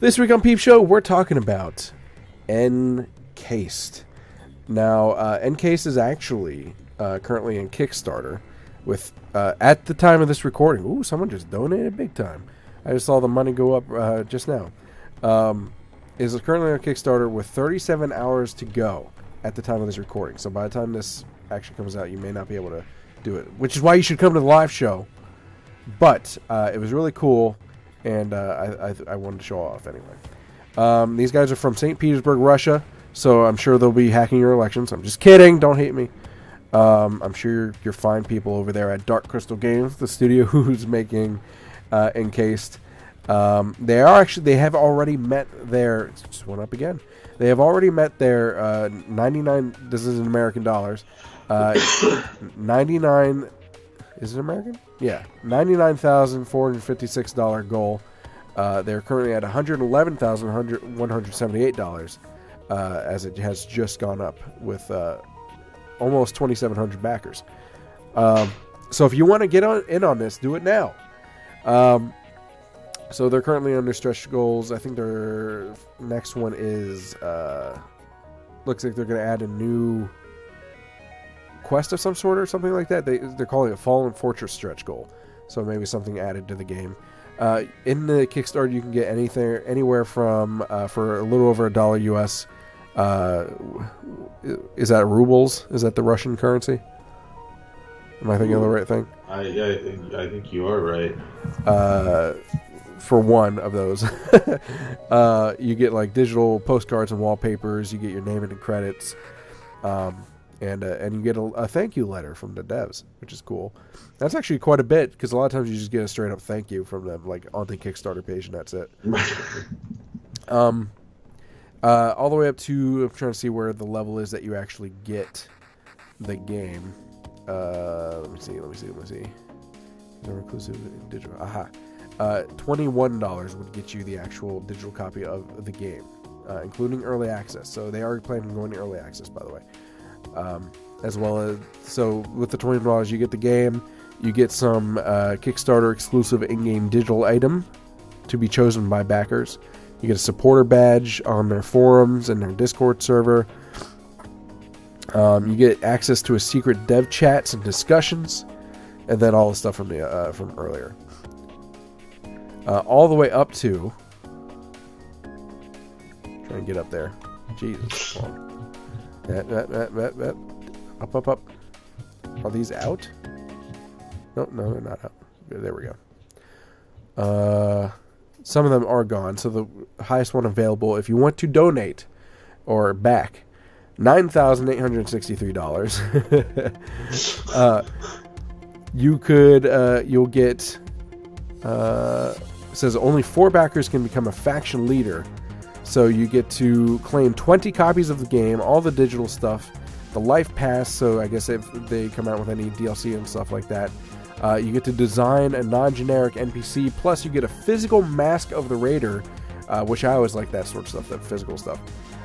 This week on Peep Show, we're talking about Encased. Now, uh, Encased is actually uh, currently in Kickstarter. With uh, at the time of this recording, ooh, someone just donated big time. I just saw the money go up uh, just now. Um, is currently on Kickstarter with 37 hours to go at the time of this recording. So by the time this actually comes out, you may not be able to do it. Which is why you should come to the live show. But uh, it was really cool, and uh, I, I, I wanted to show off anyway. Um, these guys are from St. Petersburg, Russia, so I'm sure they'll be hacking your elections. I'm just kidding. Don't hate me. Um, I'm sure you're, you're fine people over there at Dark Crystal Games, the studio who's making uh, Encased. Um, they are actually they have already met their just went up again. They have already met their uh, 99. This is in American dollars. Uh, 99 is it American? Yeah, ninety-nine thousand four hundred fifty-six dollar goal. Uh, they're currently at one hundred eleven thousand one hundred seventy-eight dollars, uh, as it has just gone up with uh, almost twenty-seven hundred backers. Um, so if you want to get on in on this, do it now. Um, so they're currently under stretch goals. I think their next one is uh, looks like they're going to add a new quest of some sort or something like that. They they're calling it Fallen Fortress stretch goal, so maybe something added to the game. Uh, in the Kickstarter, you can get anything anywhere from uh, for a little over a dollar US. Uh, is that rubles? Is that the Russian currency? Am I thinking of the right thing? I I think I think you are right. For one of those. uh, you get like digital postcards and wallpapers. You get your name and credits, um, and uh, and you get a, a thank you letter from the devs, which is cool. That's actually quite a bit because a lot of times you just get a straight up thank you from them, like on the Kickstarter page, and that's it. Um, uh, all the way up to I'm trying to see where the level is that you actually get the game. Uh, let me see. Let me see. Let me see. No inclusive digital. Aha. Uh, Twenty-one dollars would get you the actual digital copy of the game, uh, including early access. So they are planning on going to early access, by the way. Um, as well as so with the twenty dollars, you get the game. You get some uh, Kickstarter exclusive in-game digital item to be chosen by backers. You get a supporter badge on their forums and their Discord server. Um, you get access to a secret dev chats and discussions, and then all the stuff from the uh, from earlier. Uh, all the way up to try and get up there. Jesus. That, that, that, that, that. Up, up, up. Are these out? No, no, they're not out. There we go. Uh, some of them are gone. So the highest one available, if you want to donate or back, nine thousand eight hundred sixty-three dollars. uh, you could, uh, you'll get. Uh, says only four backers can become a faction leader. So you get to claim 20 copies of the game, all the digital stuff, the life pass. So I guess if they come out with any DLC and stuff like that, uh, you get to design a non-generic NPC. Plus, you get a physical mask of the raider, uh, which I always like that sort of stuff, that physical stuff.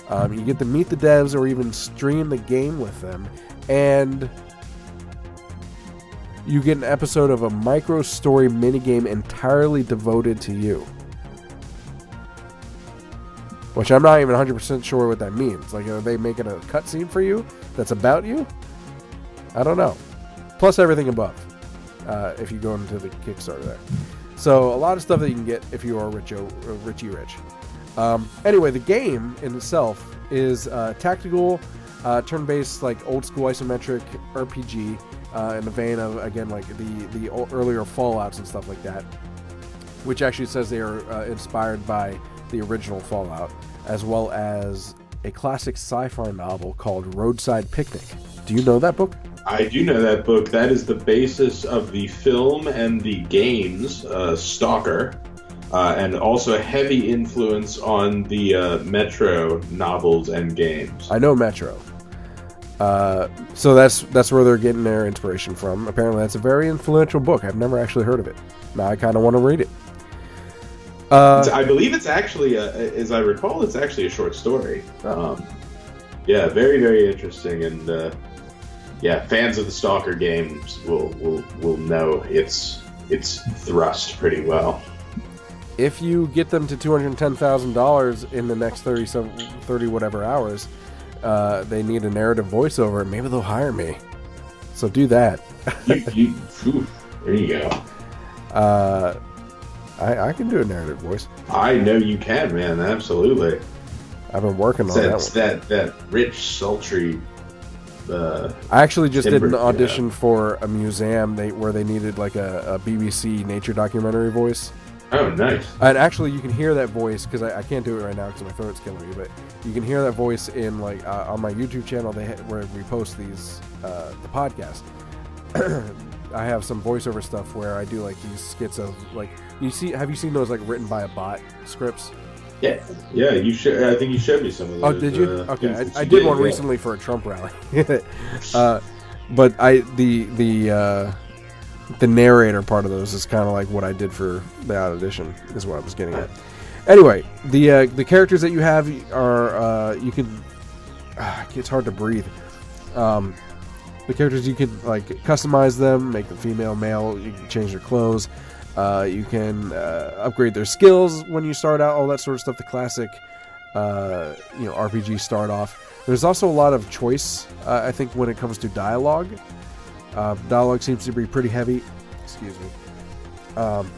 Um, you get to meet the devs or even stream the game with them, and you get an episode of a micro story minigame entirely devoted to you. Which I'm not even 100% sure what that means. Like, are they making a cutscene for you that's about you? I don't know. Plus everything above. uh, if you go into the Kickstarter there. So a lot of stuff that you can get if you are rich, uh, Richie Rich. Um, anyway, the game in itself is uh, tactical, uh, turn-based, like old school isometric RPG uh, in the vein of again like the the earlier Fallout's and stuff like that, which actually says they are uh, inspired by the original Fallout, as well as a classic sci-fi novel called Roadside Picnic. Do you know that book? I do know that book. That is the basis of the film and the games, uh, Stalker, uh, and also a heavy influence on the uh, Metro novels and games. I know Metro. Uh, so that's that's where they're getting their inspiration from. Apparently, that's a very influential book. I've never actually heard of it. Now I kind of want to read it. Uh, I believe it's actually, a, as I recall, it's actually a short story. Um, yeah, very, very interesting, and uh, yeah, fans of the Stalker games will will will know its its thrust pretty well. if you get them to two hundred ten thousand dollars in the next 30, some- 30 whatever hours, uh, they need a narrative voiceover. Maybe they'll hire me. So do that. You, you, phew, there you go. Uh, I, I can do a narrative voice. I know you can, man. Absolutely. I've been working on that. That's One. that that rich, sultry. Uh, I actually just did an Timber, yeah. audition for a museum they, where they needed like a, a BBC nature documentary voice. Oh, nice. And actually, you can hear that voice because I, I can't do it right now because my throat's killing me. But you can hear that voice in like uh, on my YouTube channel. They ha- where we post these uh, the podcast. I have some voiceover stuff where I do like these skits of like you see. Have you seen those like written by a bot scripts? Yeah, yeah. You should. I think you showed me some of those. Oh, did you? uh, okay, things that I, I you did one yeah. recently for a Trump rally. uh, but I the the uh, the narrator part of those is kind of like what I did for the audition. Is what I was getting at. Anyway, the uh, the characters that you have are uh, you can. Uh, it's hard to breathe. Um, the characters you can like customize them, make them female, male. You can change their clothes. Uh, you can uh, upgrade their skills when you start out. All that sort of stuff. The classic, uh, you know, RPG start off. There's also a lot of choice. Uh, I think when it comes to dialogue, uh, dialogue seems to be pretty heavy. Excuse me. Um,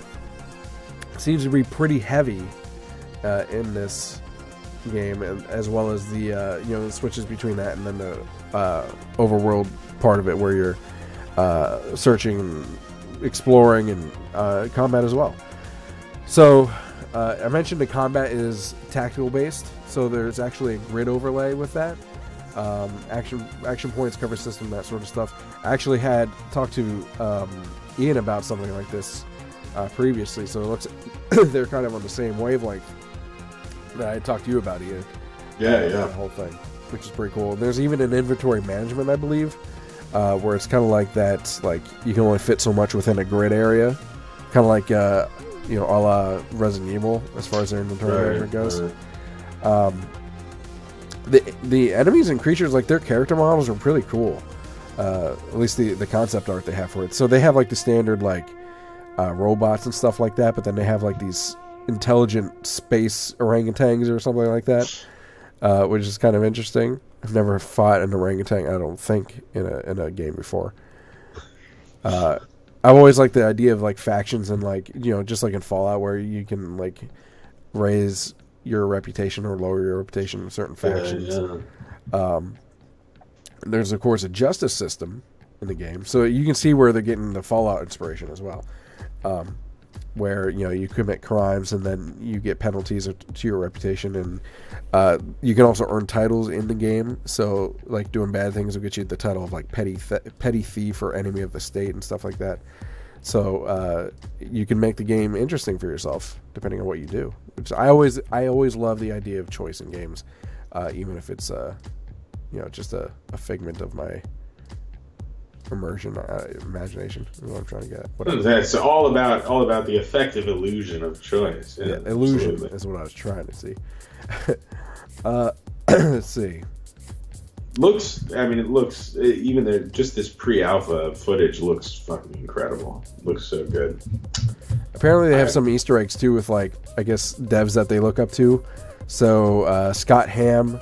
seems to be pretty heavy uh, in this game, and as well as the uh, you know the switches between that and then the uh, overworld part of it, where you're uh, searching, exploring, and uh, combat as well. So I mentioned the combat is tactical based, so there's actually a grid overlay with that. Um, action action points, cover system, that sort of stuff. I actually had talked to um, Ian about something like this uh, previously, so it looks they're kind of on the same wavelength that I talked to you about, Ian. Yeah, uh, yeah. that whole thing, which is pretty cool. There's even an inventory management, I believe, uh, where it's kind of like that. Like you can only fit so much within a grid area, kind of like uh, you know, a la Resident Evil as far as their inventory management goes. right. Um, the the enemies and creatures, like their character models, are pretty cool. Uh, at least the the concept art they have for it. So they have like the standard like uh, robots and stuff like that, but then they have like these intelligent space orangutans or something like that, uh, which is kind of interesting. I've never fought an orangutan, I don't think, in a in a game before. Uh, I've always liked the idea of like factions and like you know just like in Fallout where you can like raise your reputation or lower your reputation in certain factions. Yeah, yeah. There's of course a justice system in the game, so you can see where they're getting the Fallout inspiration as well. Um, where you know you commit crimes and then you get penalties to your reputation, and uh, you can also earn titles in the game. So like doing bad things will get you the title of like petty th- petty thief or enemy of the state and stuff like that. So uh, you can make the game interesting for yourself depending on what you do. Which I always I always love the idea of choice in games, uh, even if it's uh, you know just a, a figment of my immersion uh, imagination. Is what I'm trying to get. at. Whatever. That's all about all about the effective illusion of choice. Yeah, Yeah, illusion absolutely. is what I was trying to see. uh, let's see. Looks. I mean, it looks even the, just this pre-alpha footage looks fucking incredible. Looks so good. Apparently, they have Alright. some Easter eggs too, with like I guess devs that they look up to. So uh, Scott Ham,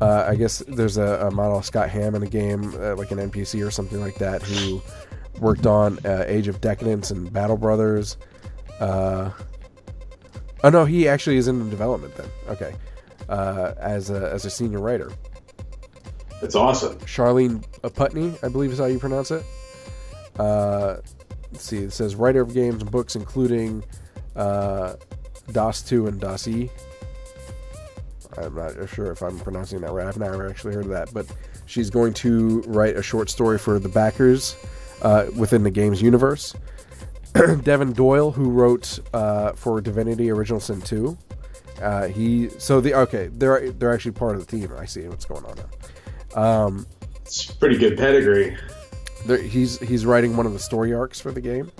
uh, I guess there's a, a model of Scott Ham in a game, uh, like an NPC or something like that, who worked on uh, Age of Decadence and Battle Brothers. Uh, oh no, he actually is in development then. Okay, uh, as a as a senior writer. It's awesome. Charlene Putney, I believe is how you pronounce it. Uh, let's see. It says writer of games and books, including uh, DOS 2 and DOS E. I'm not sure if I'm pronouncing that right. I've never actually heard of that, but she's going to write a short story for the backers uh, within the game's universe. Devin Doyle, who wrote uh, for Divinity: Original Sin 2, uh, he so the okay they're they're actually part of the team. I see what's going on now. Um, It's pretty good pedigree. there, he's he's writing one of the story arcs for the game.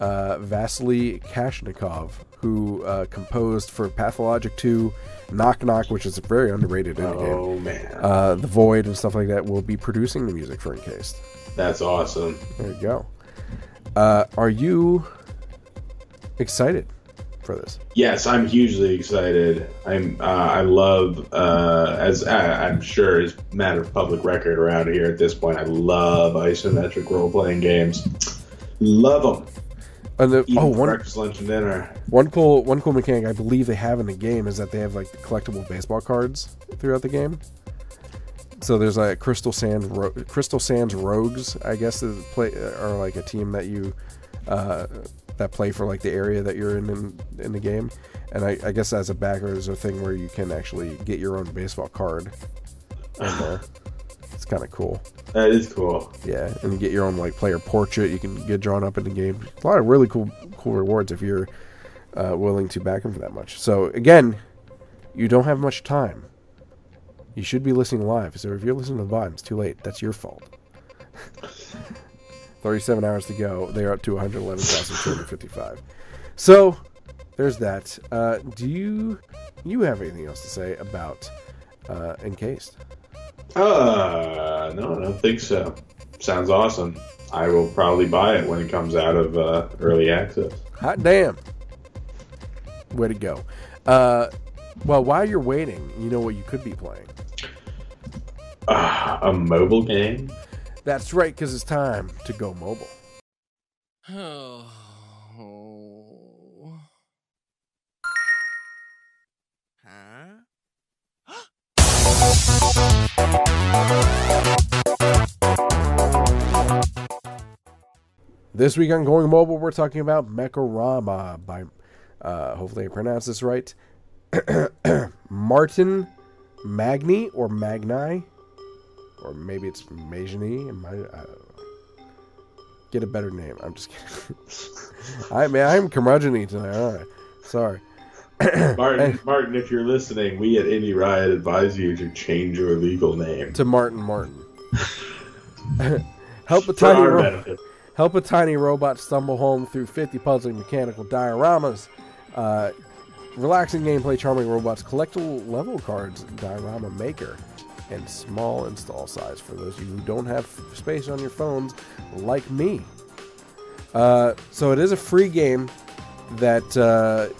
Uh, Vasily Kashnikov, who uh, composed for Pathologic 2, Knock Knock, which is a very underrated indie game, Oh man, uh, The Void, and stuff like that, will be producing the music for Encased. that's awesome. There you go. Uh, are you excited for this? Yes, I'm hugely excited. I'm. Uh, I love, uh, as uh, I'm sure is matter of public record around here at this point. I love isometric role playing games. Love them. And the, Even oh, one, breakfast, lunch, and dinner. one cool one cool mechanic I believe they have in the game is that they have like collectible baseball cards throughout the game. So there's like Crystal Sands Ro- Crystal Sands Rogues, I guess is play are like a team that you uh, that play for like the area that you're in in, in the game. And I, I guess as a backer, there's a thing where you can actually get your own baseball card in there. It's kind of cool. That is cool. Yeah, and you get your own like player portrait. You can get drawn up in the game. A lot of really cool cool rewards if you're uh, willing to back them for that much. So again, you don't have much time. You should be listening live. So if you're listening to the VOD, it's too late. That's your fault. 37 hours to go. They are up to 111,255. So there's that. Uh, do you you have anything else to say about uh, Encased? Uh, no, I don't think so. Sounds awesome. I will probably buy it when it comes out of uh, early access. Hot damn. Way to go. Uh, well, while you're waiting, you know what you could be playing. Ah, a mobile game? That's right, because it's time to go mobile. Oh. This week on Going Mobile, we're talking about Mekorama by, uh, hopefully I pronounced this right, Martin Magni or Magni, or maybe it's Magni. and my- I don't know. Get a better name. I'm just kidding. I man, I'm curmudgeon tonight. All right, sorry. Martin, Martin, if you're listening, we at Indie Riot advise you to change your legal name to Martin Martin. help a tiny ro- help a tiny robot stumble home through 50 puzzling mechanical dioramas. Uh, relaxing gameplay, charming robots, collectible level cards, diorama maker, and small install size for those of you who don't have space on your phones like me. Uh, so it is a free game that uh,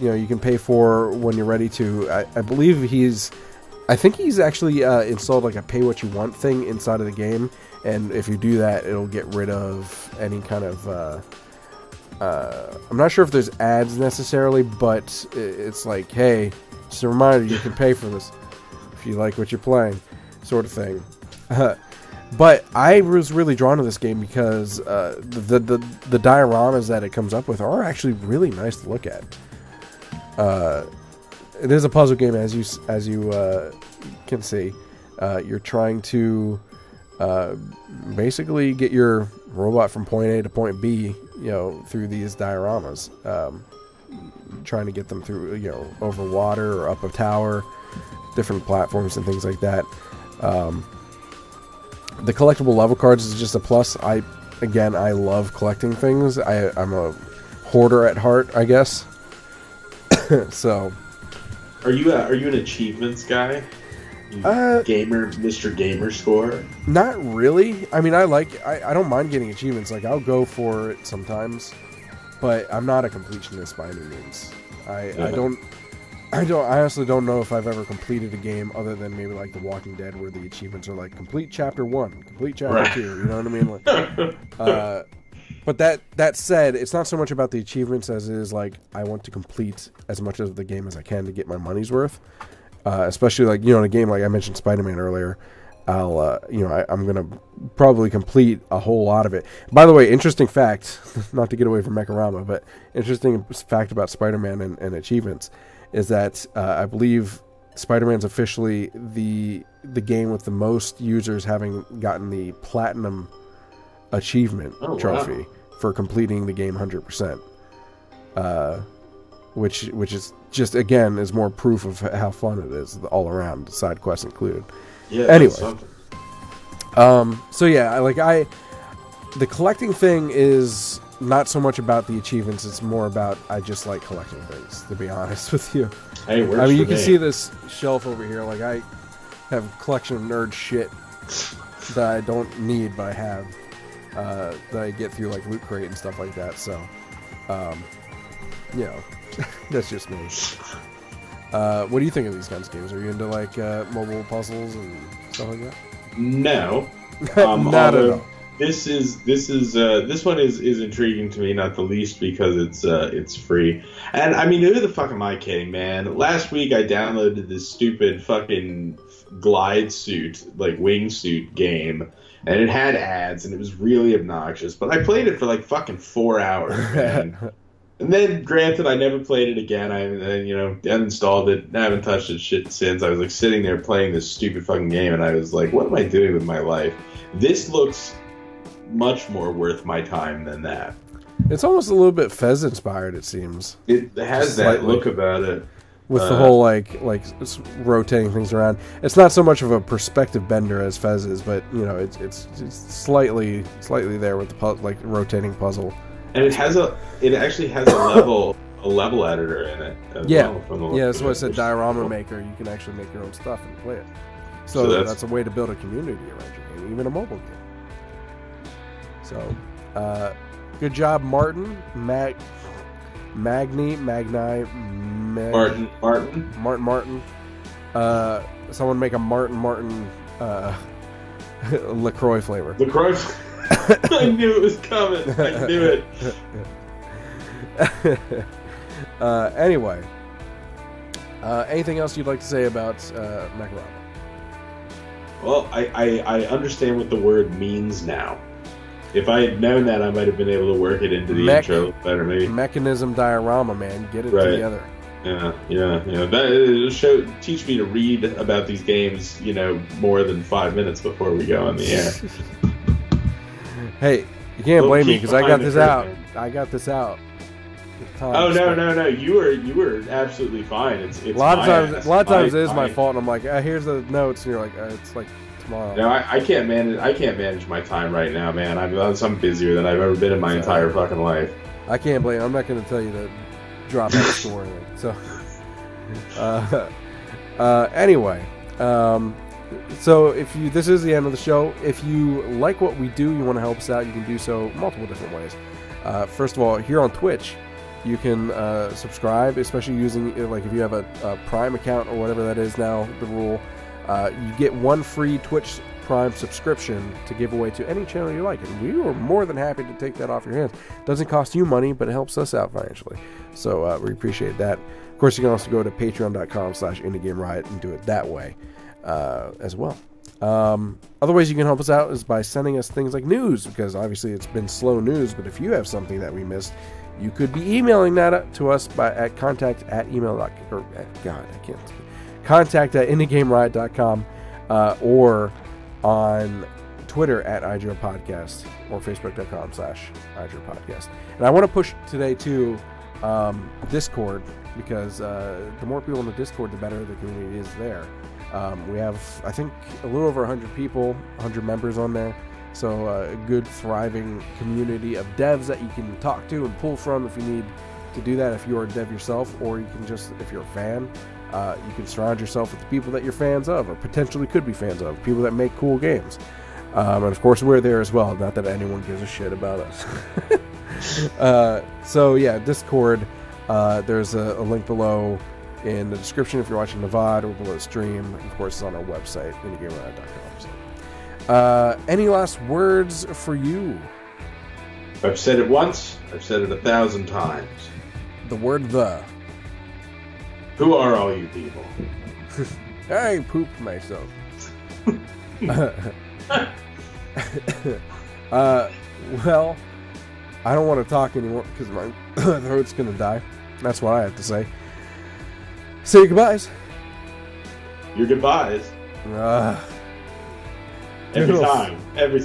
you know you can pay for when you're ready to. I, I believe he's. I think he's actually uh, installed like a pay what you want thing inside of the game, and if you do that, it'll get rid of any kind of. Uh, uh, I'm not sure if there's ads necessarily, but it's like, hey, just a reminder, you can pay for this if you like what you're playing, sort of thing. but I was really drawn to this game because uh, the, the the dioramas that it comes up with are actually really nice to look at. Uh, it is a puzzle game, as you as you uh, can see. Uh, you're trying to uh, basically get your robot from point A to point B, you know, through these dioramas. Um, trying to get them through, you know, over water or up a tower, different platforms and things like that. Um, the collectible level cards is just a plus. I, again, I love collecting things. I, I'm a hoarder at heart, I guess. so, Are you a, are you an achievements guy? Uh, gamer, Mr. Gamer Score. Not really. I mean, I like. I, I don't mind getting achievements. Like I'll go for it sometimes, but I'm not a completionist by any means. I, I don't. I don't. I honestly don't know if I've ever completed a game other than maybe like The Walking Dead, where the achievements are like complete chapter one, complete chapter Right. two. You know what I mean? Like, uh, but that that said, it's not so much about the achievements as it is like I want to complete as much of the game as I can to get my money's worth. Uh, especially like you know in a game like I mentioned Spider Man earlier. I'll uh, you know I, I'm gonna probably complete a whole lot of it. By the way, interesting fact, not to get away from Mekorama, but interesting fact about Spider Man and, and achievements is that uh, I believe Spider Man's officially the the game with the most users having gotten the platinum achievement Oh, wow. trophy for completing the game 100%. Uh, which which is just again is more proof of how fun it is all around, side quests included. Yeah. Anyway. Um, so yeah, I- like I, the collecting thing is not so much about the achievements; it's more about I just like collecting things. To be honest with you, Hey, I mean, you can me. see this shelf over here. Like I have a collection of nerd shit that I don't need, but I have uh, that I get through like loot crate and stuff like that. So, um, you know, that's just me. Uh, what do you think of these kinds of games? Are you into like uh, mobile puzzles and stuff like that? No. Um, Not at all. This is this is uh, this one is, is intriguing to me, not the least because it's uh, it's free. And I mean, who the fuck am I kidding, man? Last week I downloaded this stupid fucking glide suit, like wingsuit game, and it had ads and it was really obnoxious. But I played it for like fucking four hours, man. And then, granted, I never played it again. I, you know, uninstalled it. I haven't touched it shit since. I was like sitting there playing this stupid fucking game, and I was like, "What am I doing with my life?" This looks much more worth my time than that. It's almost a little bit Fez inspired. It seems It has Just that slightly. look about it. with the Uh, whole like like rotating things around. It's not so much of a perspective bender as Fez is, but you know, it's it's, it's slightly slightly there with the pu- like rotating puzzle. And it has a. It actually has a level a level editor in it. As Yeah. well, from the Yeah, that's what I said. Diorama. Maker, you can actually make your own stuff and play it. So, So that's, that's- a way to build a community around your game, even a mobile game. So, uh, good job, Martin, Mag, Magni, Magni, Mag, Martin Martin. Martin, Martin. Uh, someone make a Martin, Martin, uh, Lacroix flavor. Lacroix. I knew it was coming. I knew it. uh, anyway, uh, anything else you'd like to say about uh, Macaroni? Well, I, I, I understand what the word means now. If I had known that, I might have been able to work it into the Mech- intro better, maybe. Mechanism diorama, man, get it Right. together. Yeah, yeah, yeah. That show teach me to read about these games, you know, more than five minutes before we go on the air. Hey, you can't blame me because I got this out. I got this out. Oh no, no, no! You were you were absolutely fine. It's it's A lot of times, ass. a lot of times My- it is my my- fault. And I'm like, uh, here's the notes, and you're like, uh, it's like tomorrow. No, I, I can't manage. I can't manage my time right now, man. I'm I'm busier than I've ever been in my So- entire fucking life. I can't blame. I'm not going to tell you to drop out of score or anything. So, uh, uh, anyway, um, so if you this is the end of the show. If you like what we do, you want to help us out, you can do so multiple different ways. Uh, first of all, here on Twitch, you can uh, subscribe, especially using uh, like if you have a, a Prime account or whatever that is now the rule. Uh, you get one free Twitch Prime subscription to give away to any channel you like, and we are more than happy to take that off your hands. Doesn't cost you money, but it helps us out financially. So uh, we appreciate that. Of course, you can also go to patreon.com slash riot and do it that way uh, as well. Um, other ways you can help us out is by sending us things like news, because obviously it's been slow news, but if you have something that we missed, you could be emailing that to us by at contact at email or God, I can't. Contact at indiegameriot.com uh, or on Twitter at IGR Podcast or Facebook.com slash IGR Podcast. And I want to push today to um, Discord because uh, the more people in the Discord, the better the community is there. Um, we have, I think, a little over 100 people, 100 members on there. So uh, a good, thriving community of devs that you can talk to and pull from if you need to do that. If you're a dev yourself, or you can just, if you're a fan, uh, you can surround yourself with the people that you're fans of, or potentially could be fans of, people that make cool games. Um, and of course, we're there as well. Not that anyone gives a shit about us. uh, so yeah, Discord. Uh, there's a, a link below in the description if you're watching the VOD or below the stream. Of course, it's on our website, indiegameriot.com. So. Uh, any last words for you? I've said it once. I've said it a thousand times. The word the. Who are all you people? I pooped myself. uh, well, I don't want to talk anymore because my throat's gonna die. That's what I have to say. Say your goodbyes. Your goodbyes. Uh, Every time. Every